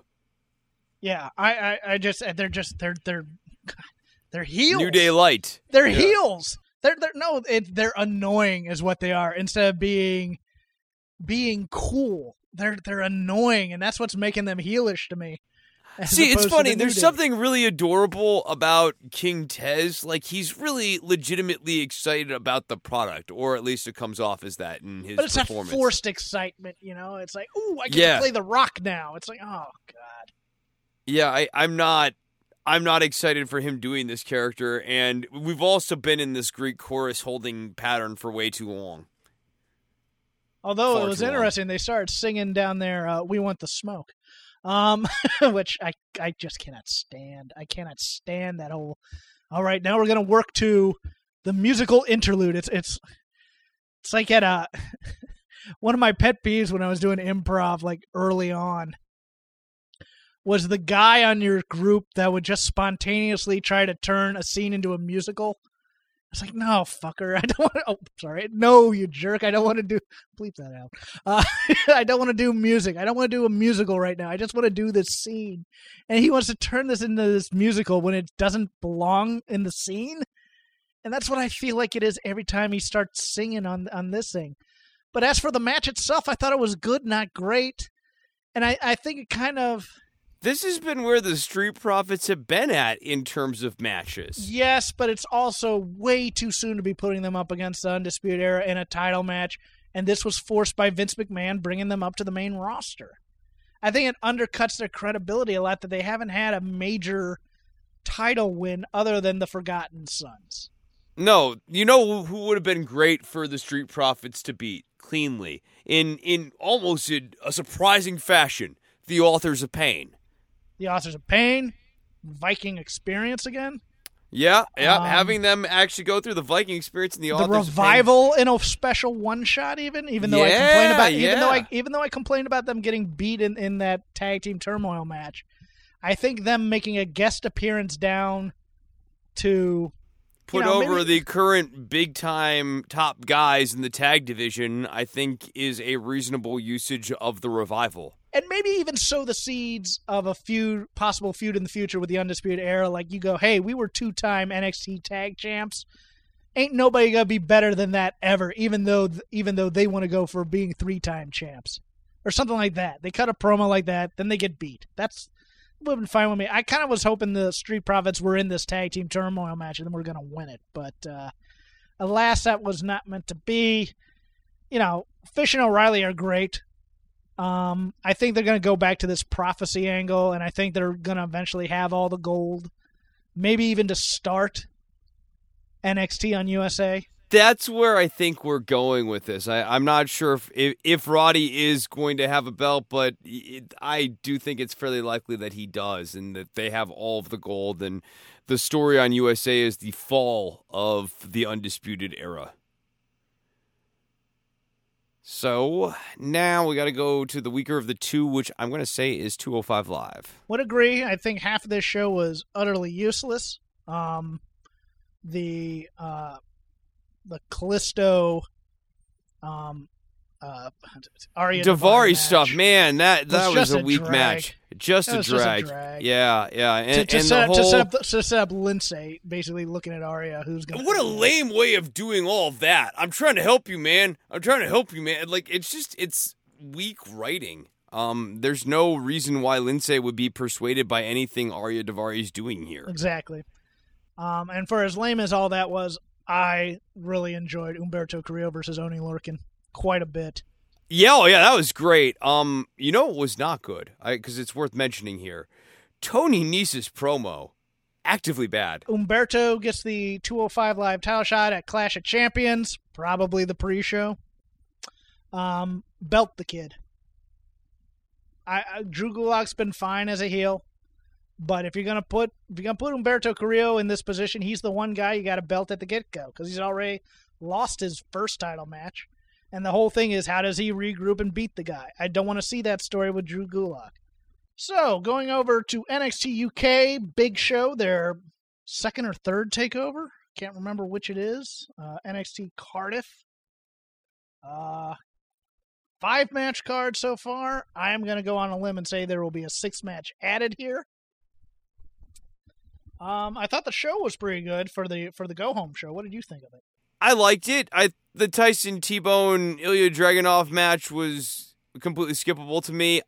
Yeah, I I, I just they're just they're they're they're heels. New Day Light. They're Yeah. heels. They're they're no, it, they're annoying is what they are instead of being being cool. They're they're annoying, and that's what's making them heelish to me. See, it's funny. the There's Day. something really adorable about King Tez. Like he's really legitimately excited about the product, or at least it comes off as that in his but it's that performance. forced excitement, you know. It's like, ooh, I get Yeah. to play the rock now. It's like, oh god. Yeah, I, I'm not. I'm not excited for him doing this character, and we've also been in this Greek chorus holding pattern for way too long. Although Far it was too long. interesting, they started singing down there, uh, "We want the smoke," um, which I I just cannot stand. I cannot stand that whole. All right, now we're gonna work to the musical interlude. It's it's it's like at a one of my pet peeves when I was doing improv, like early on, was the guy on your group that would just spontaneously try to turn a scene into a musical. It's like, no, fucker, I don't want to. Oh, sorry, no, you jerk, I don't want to do. Bleep that out. Uh, I don't want to do music. I don't want to do a musical right now. I just want to do this scene. And he wants to turn this into this musical when it doesn't belong in the scene. And that's what I feel like it is every time he starts singing on on this thing. But as for the match itself, I thought it was good, not great. And I, I think it kind of This has been where the Street Profits have been at in terms of matches. Yes, but it's also way too soon to be putting them up against the Undisputed Era in a title match. And this was forced by Vince McMahon bringing them up to the main roster. I think it undercuts their credibility a lot that they haven't had a major title win other than the Forgotten Sons. No, you know who would have been great for the Street Profits to beat cleanly in in almost a, a surprising fashion. The Authors of Pain. The Authors of Pain, Viking Experience again, Yeah, yeah, Um, having them actually go through the Viking experience and the, the Authors of Pain. revival in a special one shot. Even even though I Yeah, complained about even though I even though I complained about them getting beat in, in that tag team turmoil match, I think them making a guest appearance down to put know, over maybe- the current big time top guys in the tag division, I think is a reasonable usage of the revival. And maybe even sow the seeds of a feud possible feud in the future with the undisputed era like you go hey we were two-time nxt tag champs. Ain't nobody gonna be better than that ever even though even though they want to go for being three-time champs or something like that. They cut a promo like that then they get beat. That's would have been fine with me. I kind of was hoping the street profits were in this tag team turmoil match and then we're gonna win it but uh alas that was not meant to be. You know fish and o'reilly are great um, I think they're going to go back to this prophecy angle, and I think they're going to eventually have all the gold, maybe even to start NXT on USA. That's where I think we're going with this. I, I'm not sure if, if if Roddy is going to have a belt, but it, I do think it's fairly likely that he does, and that they have all of the gold. And the story on USA is the fall of the undisputed era. So now we got to go to the weaker of the two, which I'm going to say is 205 Live. Would agree. I think half of this show was utterly useless. Um, the uh, the Callisto um, uh, Ariya Daivari stuff, man, that was that was, just a a weak drag. match. Just a was just a drag. drag. Yeah, yeah. And, To, to, and set, the up, whole to set up to set up Lince, basically looking at Ariya, who's gonna. What a lame way of doing all that. I'm trying to help you, man. I'm trying to help you, man. Like it's just it's weak writing. Um, there's no reason why Lince would be persuaded by anything Ariya Daivari is doing here. Exactly. Um, and for as lame as all that was, I really enjoyed Humberto Carrillo versus Oni Lorcan quite a bit. Yeah, oh yeah, that was great. Um, you know what was not good? Because it's worth mentioning here. Tony Nese's promo, actively bad. Humberto gets the 205 live title shot at Clash of Champions, probably the pre-show. Um, belt the kid. I, I Drew Gulak's been fine as a heel, but if you're gonna put if you're gonna put Humberto Carrillo in this position, he's the one guy you got to belt at the get go because he's already lost his first title match, and the whole thing is how does he regroup and beat the guy? I don't want to see that story with Drew Gulak. So going over to NXT UK, big show, their second or third takeover. Can't remember which it is. Uh, NXT Cardiff. Uh, five match card so far. I am going to go on a limb and say there will be a six match added here. Um, I thought the show was pretty good for the for the go home show. What did you think of it? I liked it. I the Tyson T Bone Ilya Dragunov match was completely skippable to me.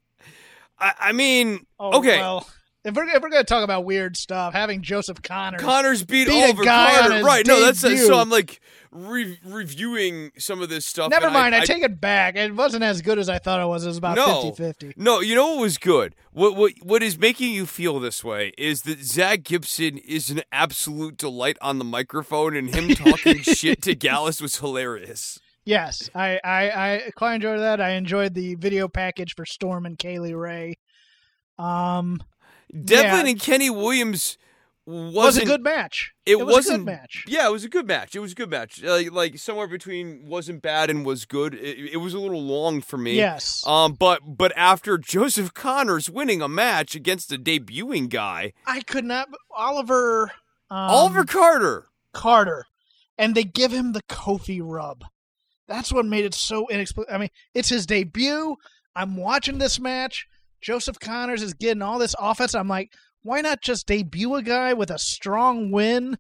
I, I mean, Oh, okay, Well, if we're if we're going to talk about weird stuff, having Joseph Connors, Connors beat, beat a Oliver Carter, right? No, that's debut. so. I'm like re- reviewing some of this stuff. Never mind. I, I take it back. It wasn't as good as I thought it was. It was about No. 50-50. No, you know what was good? What what what is making you feel this way is that Zach Gibson is an absolute delight on the microphone, and him talking shit to Gallus was hilarious. Yes, I, I, I quite enjoyed that. I enjoyed the video package for Storm and Kay Lee Ray. Um, Devlin Yeah. and Kenny Williams was a good match. It, was wasn't a good match. Yeah, it was a good match. It was a good match. Like, like somewhere between wasn't bad and was good. It, it was a little long for me. Yes, Um, but but after Joseph Connors winning a match against a debuting guy, I could not. Oliver, um, Oliver Carter. Carter, and they give him the Kofi rub. That's what made it so inexplicable. I mean, it's his debut. I'm watching this match. Joseph Connors is getting all this offense. I'm like, why not just debut a guy with a strong win?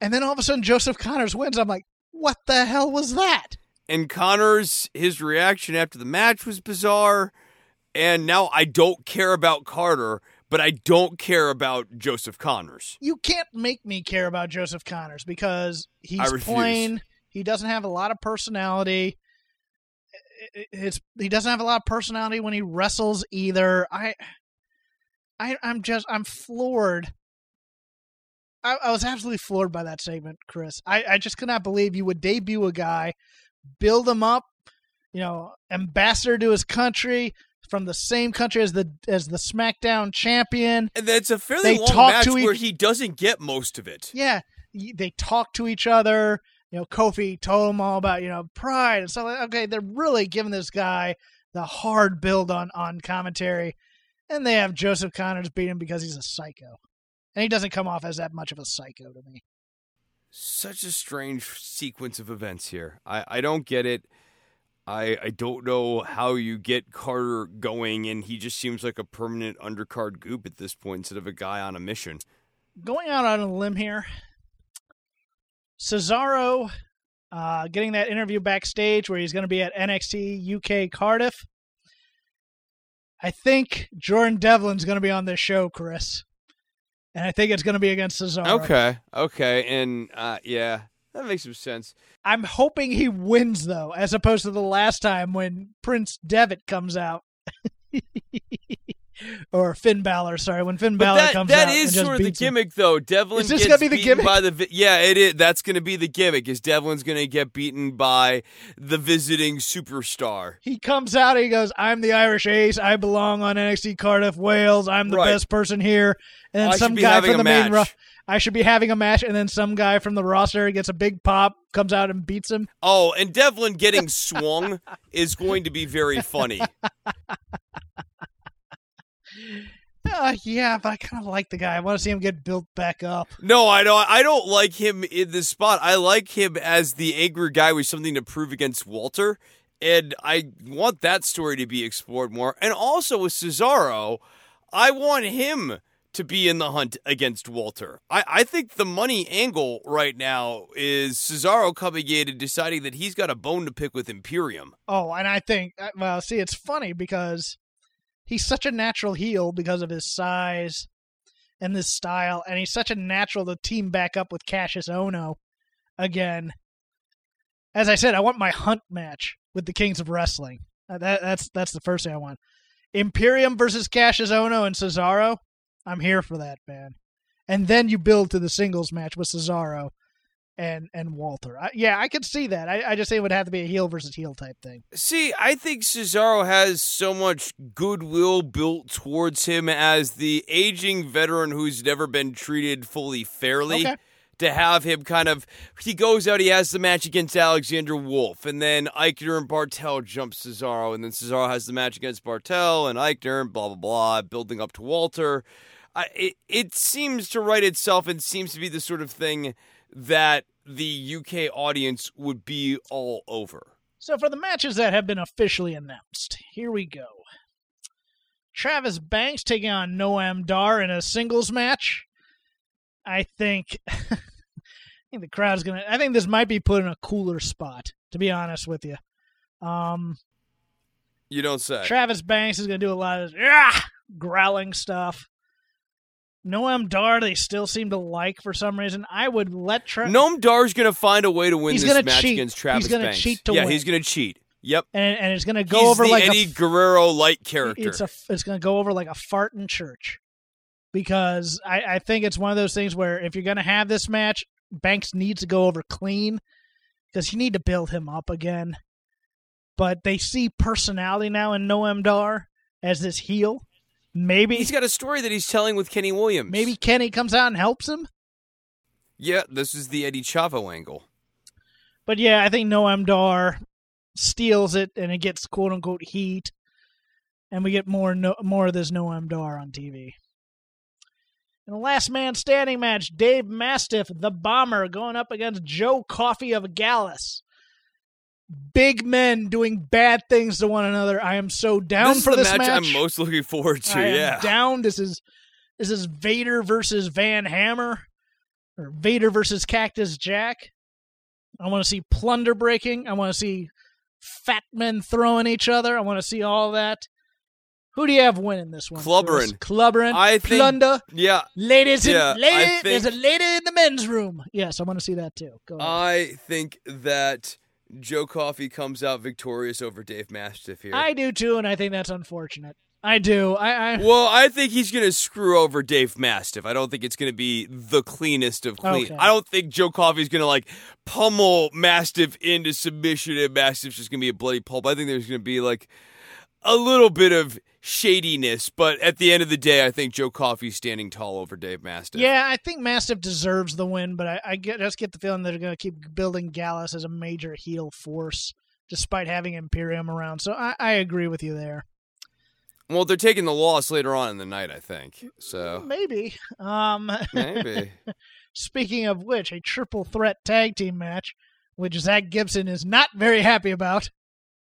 And then all of a sudden, Joseph Connors wins. I'm like, what the hell was that? And Connors, his reaction after the match was bizarre. And now I don't care about Carter, but I don't care about Joseph Connors. You can't make me care about Joseph Connors because he's plain. He doesn't have a lot of personality. It- It's he doesn't have a lot of personality when he wrestles either. I, I I'm just I'm floored. I, I was absolutely floored by that segment, Chris. I, I just could not believe you would debut a guy, build him up, you know, ambassador to his country from the same country as the as the SmackDown champion. And that's a fairly They long talk match to each- where he doesn't get most of it. yeah, they talk to each other. You know, Kofi told them all about you know pride and stuff. Like Okay, they're really giving this guy the hard build on on commentary, and they have Joseph Connors beat him because he's a psycho, and he doesn't come off as that much of a psycho to me. Such a strange sequence of events here. I, I don't get it. I I don't know how you get Carter going, and he just seems like a permanent undercard goop at this point instead of a guy on a mission. Going out on a limb here, Cesaro uh, getting that interview backstage where he's going to be at NXT UK Cardiff. I think Jordan Devlin's going to be on this show, Chris. And I think it's going to be against Cesaro. Okay, okay, and uh, yeah, that makes some sense. I'm hoping he wins, though, as opposed to the last time when Prince Devitt comes out. or Finn Balor, sorry, when Finn Balor that, comes that out. is and just sort of the beats him. gimmick, though. Devlin Is this gets gonna be the gimmick? by the vi- yeah, it is. That's going to be the gimmick. Is Devlin's going to get beaten by the visiting superstar? he comes out he goes, I'm the Irish ace. I belong on NXT Cardiff, Wales. I'm the Right. best person here. And then I some guy from the main ro- I should be having a match. And then some guy from the roster gets a big pop, comes out and beats him. Oh, and Devlin getting swung is going to be very funny. Uh, yeah, but I kind of like the guy. I want to see him get built back up. No, I don't. I don't like him in this spot. I like him as the angry guy with something to prove against Walter, and I want that story to be explored more. And also with Cesaro, I want him to be in the hunt against Walter. I, I think the money angle right now is Cesaro coming in and deciding that he's got a bone to pick with Imperium. Oh, and I think uh, well, see, it's funny because he's such a natural heel because of his size and this style, and he's such a natural to team back up with Kassius Ohno again. As I said, I want my hunt match with the Kings of Wrestling. Uh, That, that's that's the first thing I want. Imperium versus Kassius Ohno and Cesaro. I'm here for that, man. And then you build to the singles match with Cesaro and and Walter. I, yeah, I could see that. I, I just say it would have to be a heel versus heel type thing. See, I think Cesaro has so much goodwill built towards him as the aging veteran who's never been treated fully fairly. Okay. To have him kind of, he goes out, he has the match against Alexander Wolfe, and then Aichner and Barthel jump Cesaro, and then Cesaro has the match against Barthel and Aichner, and blah, blah, blah, building up to Walter. I, it, it seems to write itself and seems to be the sort of thing that the UK audience would be all over. So for the matches that have been officially announced, here we go. Travis Banks taking on Noam Dar in a singles match. I think I think the crowd's gonna I think this might be put in a cooler spot, to be honest with you. Um You don't say. Travis Banks is gonna do a lot of growling stuff. Noam Dar they still seem to like for some reason. I would let Travis Noam Dar's going to find a way to win He's this match cheat. against Travis He's gonna cheat to win. yeah, win. he's going to cheat. Yep. and, and it's gonna go he's over like Eddie a Guerrero light character. it's a it's going to go over like a fart in church because I, I think it's one of those things where if you're going to have this match, Banks needs to go over clean because you need to build him up again. But they see personality now in Noam Dar as this heel. Maybe he's got a story that he's telling with Kenny Williams. maybe Kenny comes out and helps him. Yeah, this is the Eddie Chavo angle. But yeah, I think Noam Dar steals it and it gets quote unquote heat, and we get more no, more of this Noam Dar on TV. In the last man standing match, Dave Mastiff, the bomber, going up against Joe Coffey of Gallus. Big men doing bad things to one another. I am so down this is for the this match, match. I'm most looking forward to. I yeah. down. This is this is Vader versus Van Hammer, or Vader versus Cactus Jack. I want to see plunder breaking. I want to see fat men throwing each other. I want to see all that. Who do you have winning this one? Clubbering. Clubbering. I think- plunder. yeah. Ladies, Yeah, in, lady, I there's a lady in the men's room. Yes, I want to see that too. Go ahead. I think that Joe Coffey comes out victorious over Dave Mastiff here. I do too, and I think that's unfortunate. I do. I, I Well, I think he's going to screw over Dave Mastiff. I don't think it's going to be the cleanest of clean. Okay. I don't think Joe Coffey's going to like pummel Mastiff into submission and Mastiff's just going to be a bloody pulp. I think there's going to be like a little bit of shadiness, but at the end of the day, I think Joe Coffey's standing tall over Dave Mastiff. Yeah, I think Mastiff deserves the win, but I, I get, just get the feeling they're going to keep building Gallus as a major heel force, despite having Imperium around. So I, I agree with you there. Well, they're taking the loss later on in the night, I think. So Maybe. Um, maybe. speaking of which, a triple threat tag team match, which Zach Gibson is not very happy about.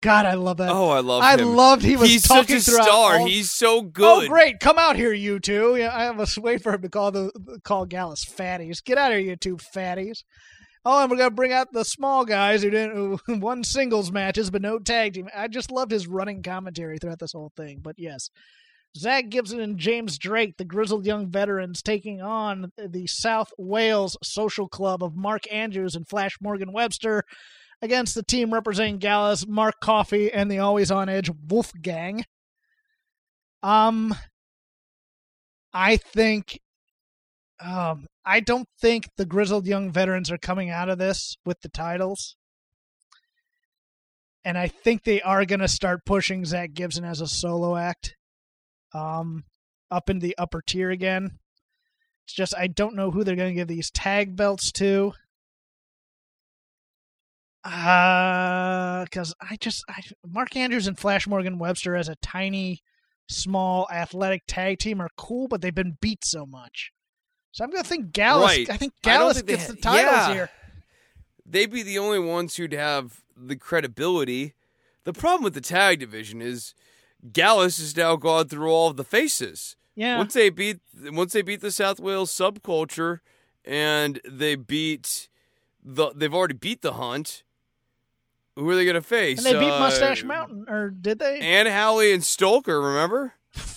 God, I love that. Oh, I love that. I him. loved he was He's talking such a throughout star. all- He's so oh, good. Oh, great! Come out here, you two. Yeah, I was waiting for him to call the call Gallus fatties. Get out of here, you two fatties. Oh, and we're gonna bring out the small guys who didn't who won singles matches but no tag team. I just loved his running commentary throughout this whole thing. But yes, Zach Gibson and James Drake, the grizzled young veterans, taking on the South Wales Social Club of Mark Andrews and Flash Morgan Webster against the team representing Gallus, Mark Coffey, and the always on edge Wolfgang. Um, I think, um, I don't think the grizzled young veterans are coming out of this with the titles. And I think they are going to start pushing Zach Gibson as a solo act um, up in the upper tier again. It's just I don't know who they're going to give these tag belts to. Uh, because I just I, Mark Andrews and Flash Morgan Webster as a tiny, small, athletic tag team are cool, but they've been beat so much. So I'm gonna think Gallus. Right. I think I Gallus think gets ha- the titles yeah. here. They'd be the only ones who'd have the credibility. The problem with the tag division is Gallus has now gone through all of the faces. Yeah. Once they beat once they beat the South Wales subculture and they beat the they've already beat the hunt. Who are they gonna face? and they beat Uh, Mustache Mountain, or did they? And Howie and Stolker, remember?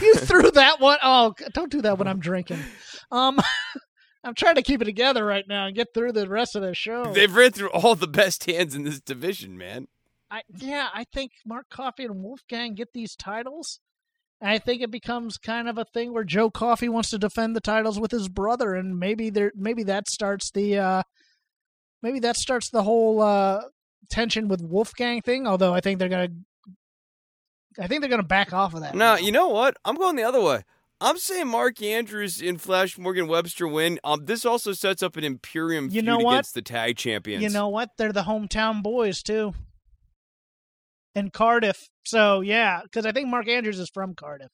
you threw that one. Oh, don't do that when I'm drinking. Um, I'm trying to keep it together right now and get through the rest of the show. They've ran through all the best hands in this division, man. I, yeah, I think Mark Coffey and Wolfgang get these titles. And I think it becomes kind of a thing where Joe Coffey wants to defend the titles with his brother, and maybe there, maybe that starts the, uh, maybe that starts the whole uh, tension with Wolfgang thing. Although I think they're gonna, I think they're gonna back off of that. Now. you know what? I'm going the other way. I'm saying Mark Andrews and Flash Morgan Webster win. Um, this also sets up an Imperium You feud know what? against the tag champions. You know what? They're the hometown boys too. In Cardiff. So, yeah, because I think Mark Andrews is from Cardiff.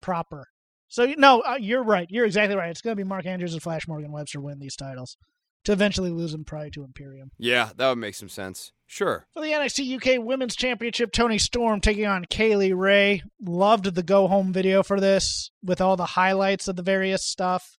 Proper. So, no, uh, you're right. You're exactly right. It's going to be Mark Andrews and Flash Morgan Webster win these titles to eventually lose him probably to Imperium. Yeah, that would make some sense. Sure. For the NXT UK Women's Championship, Toni Storm taking on Kay Lee Ray. Loved the go home video for this with all the highlights of the various stuff.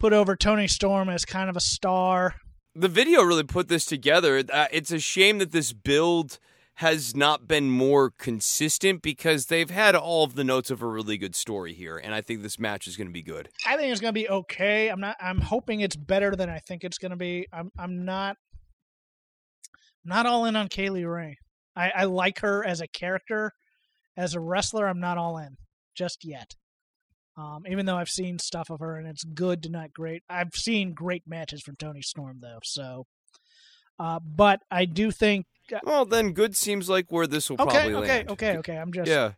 Put over Toni Storm as kind of a star. The video really put this together. Uh, it's a shame that this build has not been more consistent because they've had all of the notes of a really good story here, and I think this match is going to be good. I think it's going to be okay. I'm not. I'm hoping it's better than I think it's going to be. I'm. I'm not. Not all in on Kay Lee Ray. I, I like her as a character, as a wrestler. I'm not all in just yet. Um, even though I've seen stuff of her and it's good to not great. I've seen great matches from Toni Storm though. So, uh, but I do think. Well, then good seems like where this will Okay. probably Okay. land. Okay. Okay. I'm just. Yeah.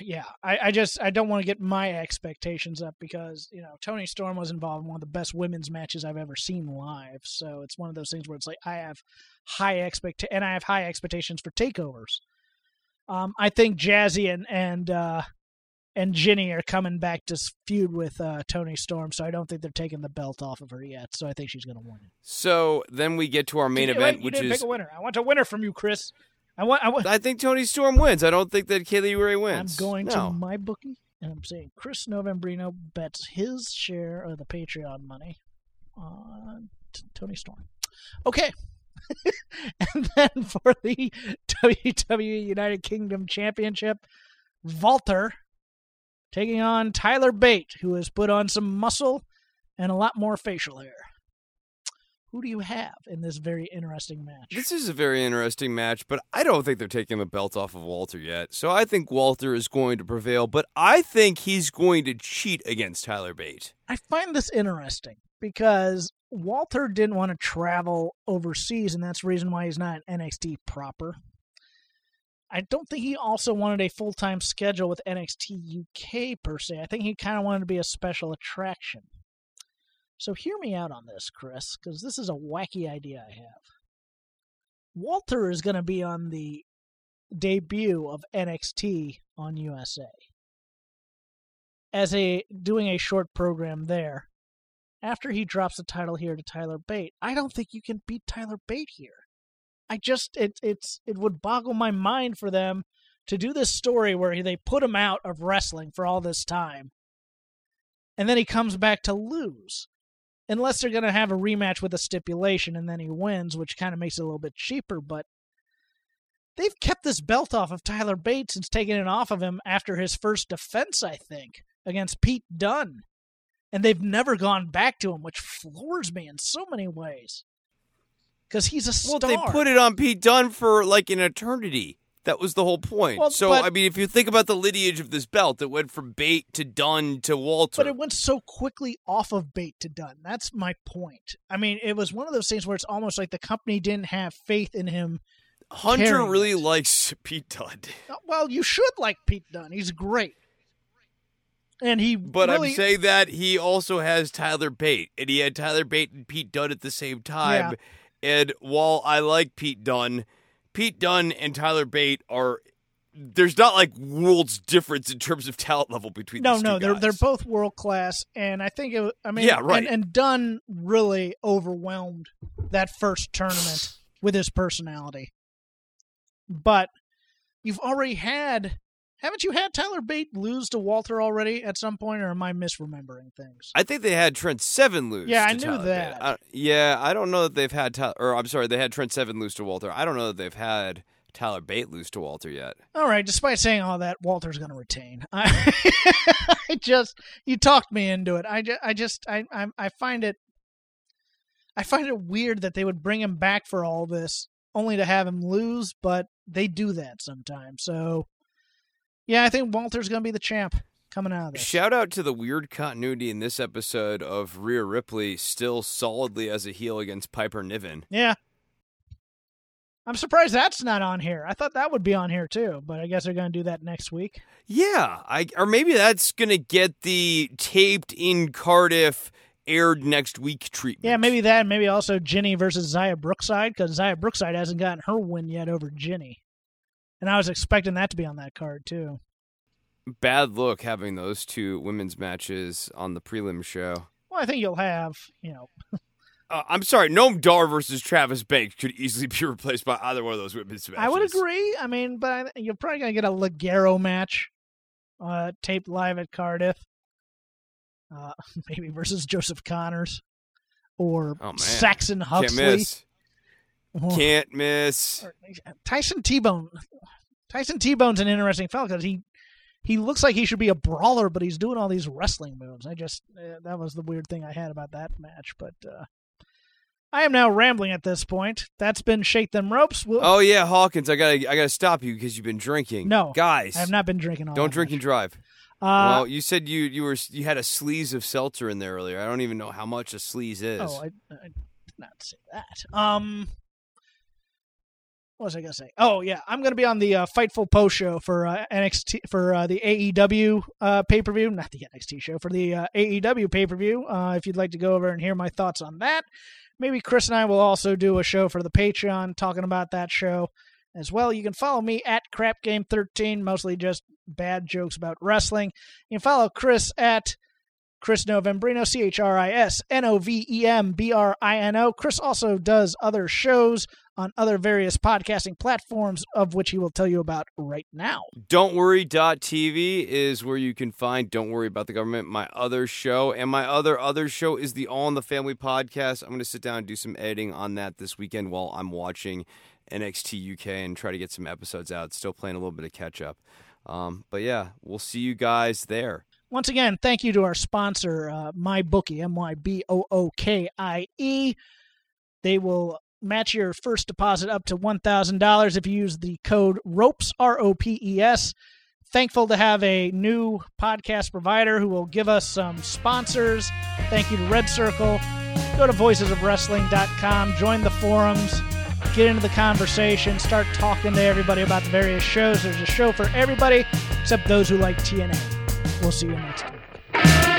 yeah, I, I just I don't want to get my expectations up because you know Toni Storm was involved in one of the best women's matches I've ever seen live. So it's one of those things where it's like I have high expect and I have high expectations for takeovers. Um, I think Jazzy and and uh, and Jinny are coming back to feud with uh, Toni Storm, so I don't think they're taking the belt off of her yet. So I think she's going to win. So then we get to our main You- event, wait, you which is pick a winner. I want a winner from you, Chris. I want. I want. I think Toni Storm wins. I don't think that Kay Lee Ray wins. I'm going no. to my bookie and I'm saying Chris Novembrino bets his share of the Patreon money on t- Toni Storm. Okay. and then for the WWE United Kingdom Championship, Walter taking on Tyler Bate, who has put on some muscle and a lot more facial hair. Who do you have in this very interesting match? This is a very interesting match, but I don't think they're taking the belt off of Walter yet. So I think Walter is going to prevail, but I think he's going to cheat against Tyler Bate. I find this interesting because Walter didn't want to travel overseas, and that's the reason why he's not an NXT proper. I don't think he also wanted a full time schedule with NXT UK per se. I think he kind of wanted to be a special attraction. So hear me out on this, Chris, because this is a wacky idea I have. Walter is going to be on the debut of NXT on USA as a doing a short program there. After he drops the title here to Tyler Bate, I don't think you can beat Tyler Bate here. I just it it's it would boggle my mind for them to do this story where they put him out of wrestling for all this time, and then he comes back to lose. Unless they're going to have a rematch with a stipulation and then he wins, which kind of makes it a little bit cheaper, but they've kept this belt off of Tyler Bates since taking it off of him after his first defense, I think, against Pete Dunne. And they've never gone back to him, which floors me in so many ways. Because he's a star. Well, they put it on Pete Dunne for like an eternity. That was the whole point. Well, so, but- I mean, if you think about the lineage of this belt, it went from Bate to Dunne to Walter. But it went so quickly off of Bate to Dunne. That's my point. I mean, it was one of those things where it's almost like the company didn't have faith in him. Hunter really it. likes Pete Dunne. Uh, Well, you should like Pete Dunne. He's great. And he But really, I'm saying that he also has Tyler Bate, and he had Tyler Bate and Pete Dunne at the same time. And while I like Pete Dunne, Pete Dunne and Tyler Bate are there's not like worlds difference in terms of talent level between no, no, they're they're both world class, and I think it. I mean, Yeah, right. And, and Dunne really overwhelmed that first tournament with his personality. But you've already had haven't you had Tyler Bate lose to Walter already at some point, or am I misremembering things? I think they had Trent Seven lose. Yeah, I knew Tyler that. I, yeah, I don't know that they've had Tyler. Or I'm sorry, they had Trent Seven lose to Walter. I don't know that they've had Tyler Bate lose to Walter yet. All right, despite saying all that, Walter's going to retain. I, I just you talked me into it. I just, I just I, I I find it I find it weird that they would bring him back for all this only to have him lose, but they do that sometimes. So yeah, I think Walter's going to be the champ coming out of this. Shout out to the weird continuity in this episode of Rhea Ripley still solidly as a heel against Piper Niven. Yeah. I'm surprised that's not on here. I thought that would be on here too, but I guess they're going to do that next week. Yeah, I or maybe that's gonna get the taped in Cardiff aired next week treatment. Yeah, maybe that. Maybe also Jinny versus Xia Brookside because Xia Brookside hasn't gotten her win yet over Jinny, and I was expecting that to be on that card too. Bad look having those two women's matches on the prelim show. Well, I think you'll have you know. Uh, I'm sorry, Noam Dar versus Travis Banks could easily be replaced by either one of those women's matches. I would agree. I mean, but I, you're probably gonna get a Ligero match, uh, taped live at Cardiff. Uh, maybe versus Joseph Conners or Oh. Saxon Can't Huxley. miss. Can't miss. Tyson T Bone. Tyson T Bone's an interesting fellow because he he looks like he should be a brawler, but he's doing all these wrestling moves. I just uh, that was the weird thing I had about that match. But uh, I am now rambling at this point. That's been shake them ropes. We'll, Oh yeah, Hawkins, I gotta I gotta stop you because you've been drinking. No, guys, I have not been drinking all. don't drink much. and drive. Uh, well, you said you you were you had a sleaze of seltzer in there earlier. I don't even know how much a sleaze is. Oh, I, I did not say that. Um, what was I gonna say? Oh yeah, I'm gonna be on the uh, Fightful post show for uh, NXT for uh, the AEW uh, pay per view, not the NXT show for the uh, AEW pay per view. Uh, if you'd like to go over and hear my thoughts on that, maybe Chris and I will also do a show for the Patreon talking about that show as well. You can follow me at Crap Game 13, mostly just bad jokes about wrestling. You can follow Chris at Chris Novembrino, C H R I S N O V E M B R I N O. Chris also does other shows on other various podcasting platforms, of which he will tell you about right now. Don't worry.tv is where you can find Don't Worry About the Government, my other show. And my other other show is the All in the Family podcast. I'm going to sit down and do some editing on that this weekend while I'm watching NXT UK and try to get some episodes out. Still playing a little bit of catch up. Um, but yeah, we'll see you guys there. Once again, thank you to our sponsor, uh, MyBookie, M Y B O O K I E. They will match your first deposit up to $1,000 if you use the code ROPES, R O P E S. Thankful to have a new podcast provider who will give us some sponsors. Thank you to Red Circle. Go to voicesofwrestling.com, join the forums, get into the conversation, start talking to everybody about the various shows. There's a show for everybody except those who like TNA. We'll see you next time.